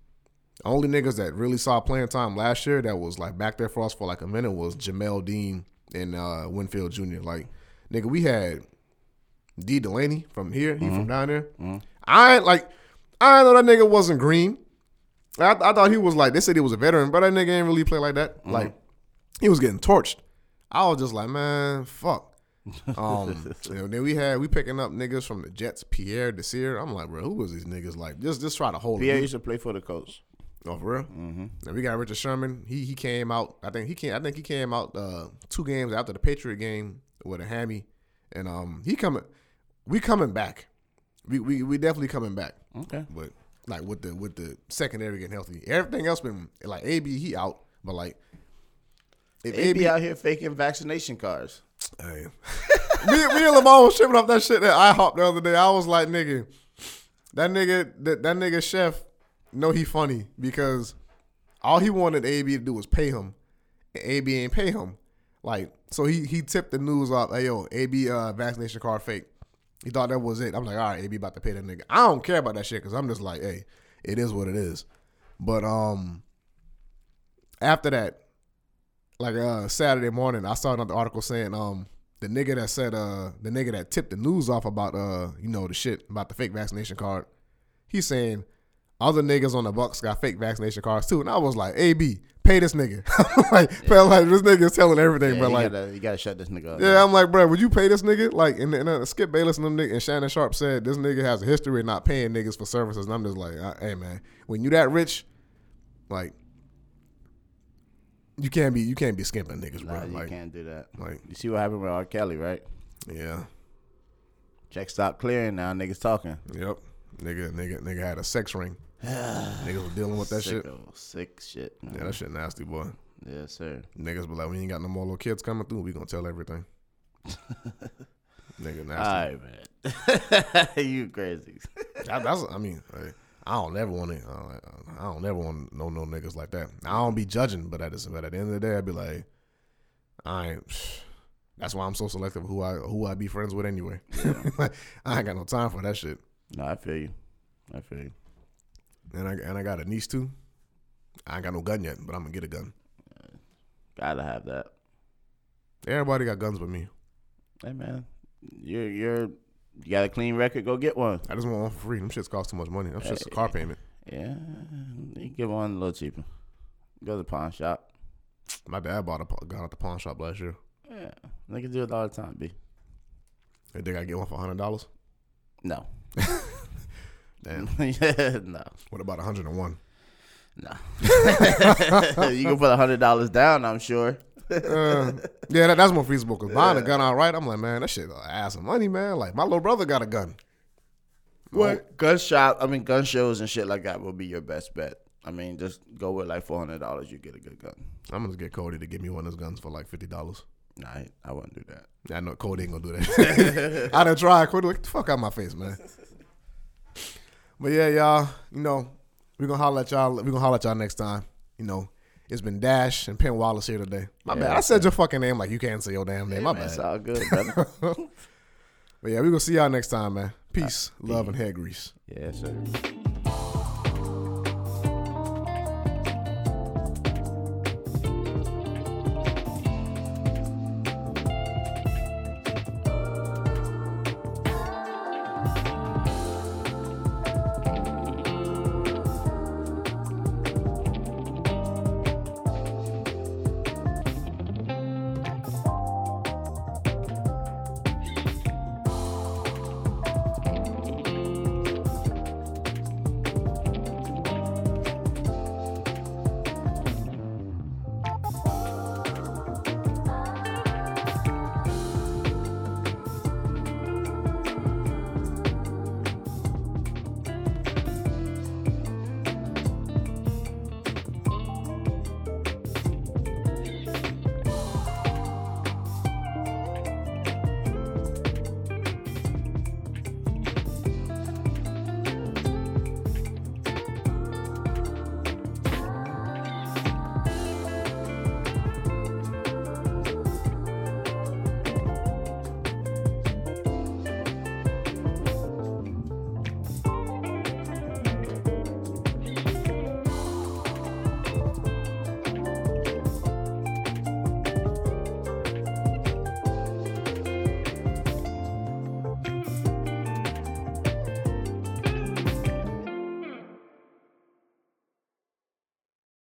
the only niggas that really saw playing time last year that was like back there for us for like a minute was Jamel Dean and uh Winfield Jr. Like nigga, we had Dee Delaney from here, he from down there. I ain't like I know that nigga wasn't green. I, I thought he was like they said he was a veteran, but that nigga ain't really play like that. Like he was getting torched. I was just like, man, fuck. Um, you know, then we had we picking up niggas from the Jets, Pierre Desir. I'm like, bro, who was these niggas? Like, just just try to hold Pierre used to play for the coach. Oh, for real? Mm-hmm. And we got Richard Sherman. He he came out. I think he came. I think he came out uh, two games after the Patriot game with a hammy, and um, he coming. We coming back. We we we definitely coming back. Okay. But like with the with the secondary getting healthy, everything else been like AB he out, but like if They be out here faking vaccination cards. Hey. me, me and Lamar was tripping off that shit that I hopped the other day. I was like, nigga, that nigga, that, that nigga chef, know he funny because all he wanted AB to do was pay him. And AB ain't pay him. Like, so he he tipped the news off, hey yo, AB uh, vaccination card fake. He thought that was it. I'm like, all right, AB about to pay that nigga. I don't care about that shit because I'm just like, hey, it is what it is. But um, after that, like uh Saturday morning, I saw another article saying um the nigga that said uh the nigga that tipped the news off about uh you know the shit about the fake vaccination card, he's saying other niggas on the Bucks got fake vaccination cards too, and I was like, AB, pay this nigga. like, felt like this nigga's telling everything, Yeah, but you, like. gotta, you gotta shut this nigga up. Yeah, I'm like, bro, would you pay this nigga? Like, and, and uh, Skip Bayless and them niggas, and Shannon Sharpe said this nigga has a history of not paying niggas for services. And I'm just like, uh, hey man, when you that rich, like, you can't be you can't be skimping niggas, bro. Nah, you like, can't do that. like, You see what happened with R. Kelly, right? yeah, Check stop clearing now. Niggas talking. yep, nigga, nigga, nigga had a sex ring. niggas was dealing with that shit. Sicko, Sick shit. Man. Yeah, that shit nasty, boy. Yes, sir. Niggas be like, we ain't got no more little kids coming through. We gonna tell everything. nigga, nasty. All right, man. you crazy. That, that's I mean, I don't ever want to. I don't ever want to know no niggas like that. I don't be judging, but at the, but at the end of the day, I'd be like, I ain't. That's why I'm so selective who I who I be friends with anyway. I ain't got no time for that shit. no, I feel you. I feel you. And I and I got a niece too. I ain't got no gun yet, but I'm gonna get a gun. Gotta have that. Everybody got guns but me. Hey, man. You're you're you got a clean record. Go get one. I just want one for free. Them shits cost too much money. Them shits a car payment. Yeah, you get one a little cheaper. Go to the pawn shop. My dad bought a gun at the pawn shop last year. Yeah, they can do it all the time. B. They think I get one for hundred dollars. No. Damn. yeah, no, What about hundred and one? no. you can put a hundred dollars down. I'm sure. Uh, yeah, that, that's more feasible. Cause buying a gun outright, I'm like, man, that shit ass of money, man. Like my little brother got a gun. What gun shop? I mean, gun shows and shit like that will be your best bet. I mean, just go with like four hundred dollars. You get a good gun. I'm gonna get Cody to give me one of his guns for like fifty dollars. Nah, I, I wouldn't do that. I know Cody ain't gonna do that. I done tried. Cody, like, fuck out my face, man. But yeah, y'all, you know, we're gonna holler at y'all. We're gonna holler at y'all next time. You know, it's been Dash and Penn Wallace here today. My Yeah, bad. I said your fucking name like you can't say your damn name. My Man, bad. it's all good, brother. But yeah, we're gonna see y'all next time, man. Peace, love, and head grease. yeah, sir.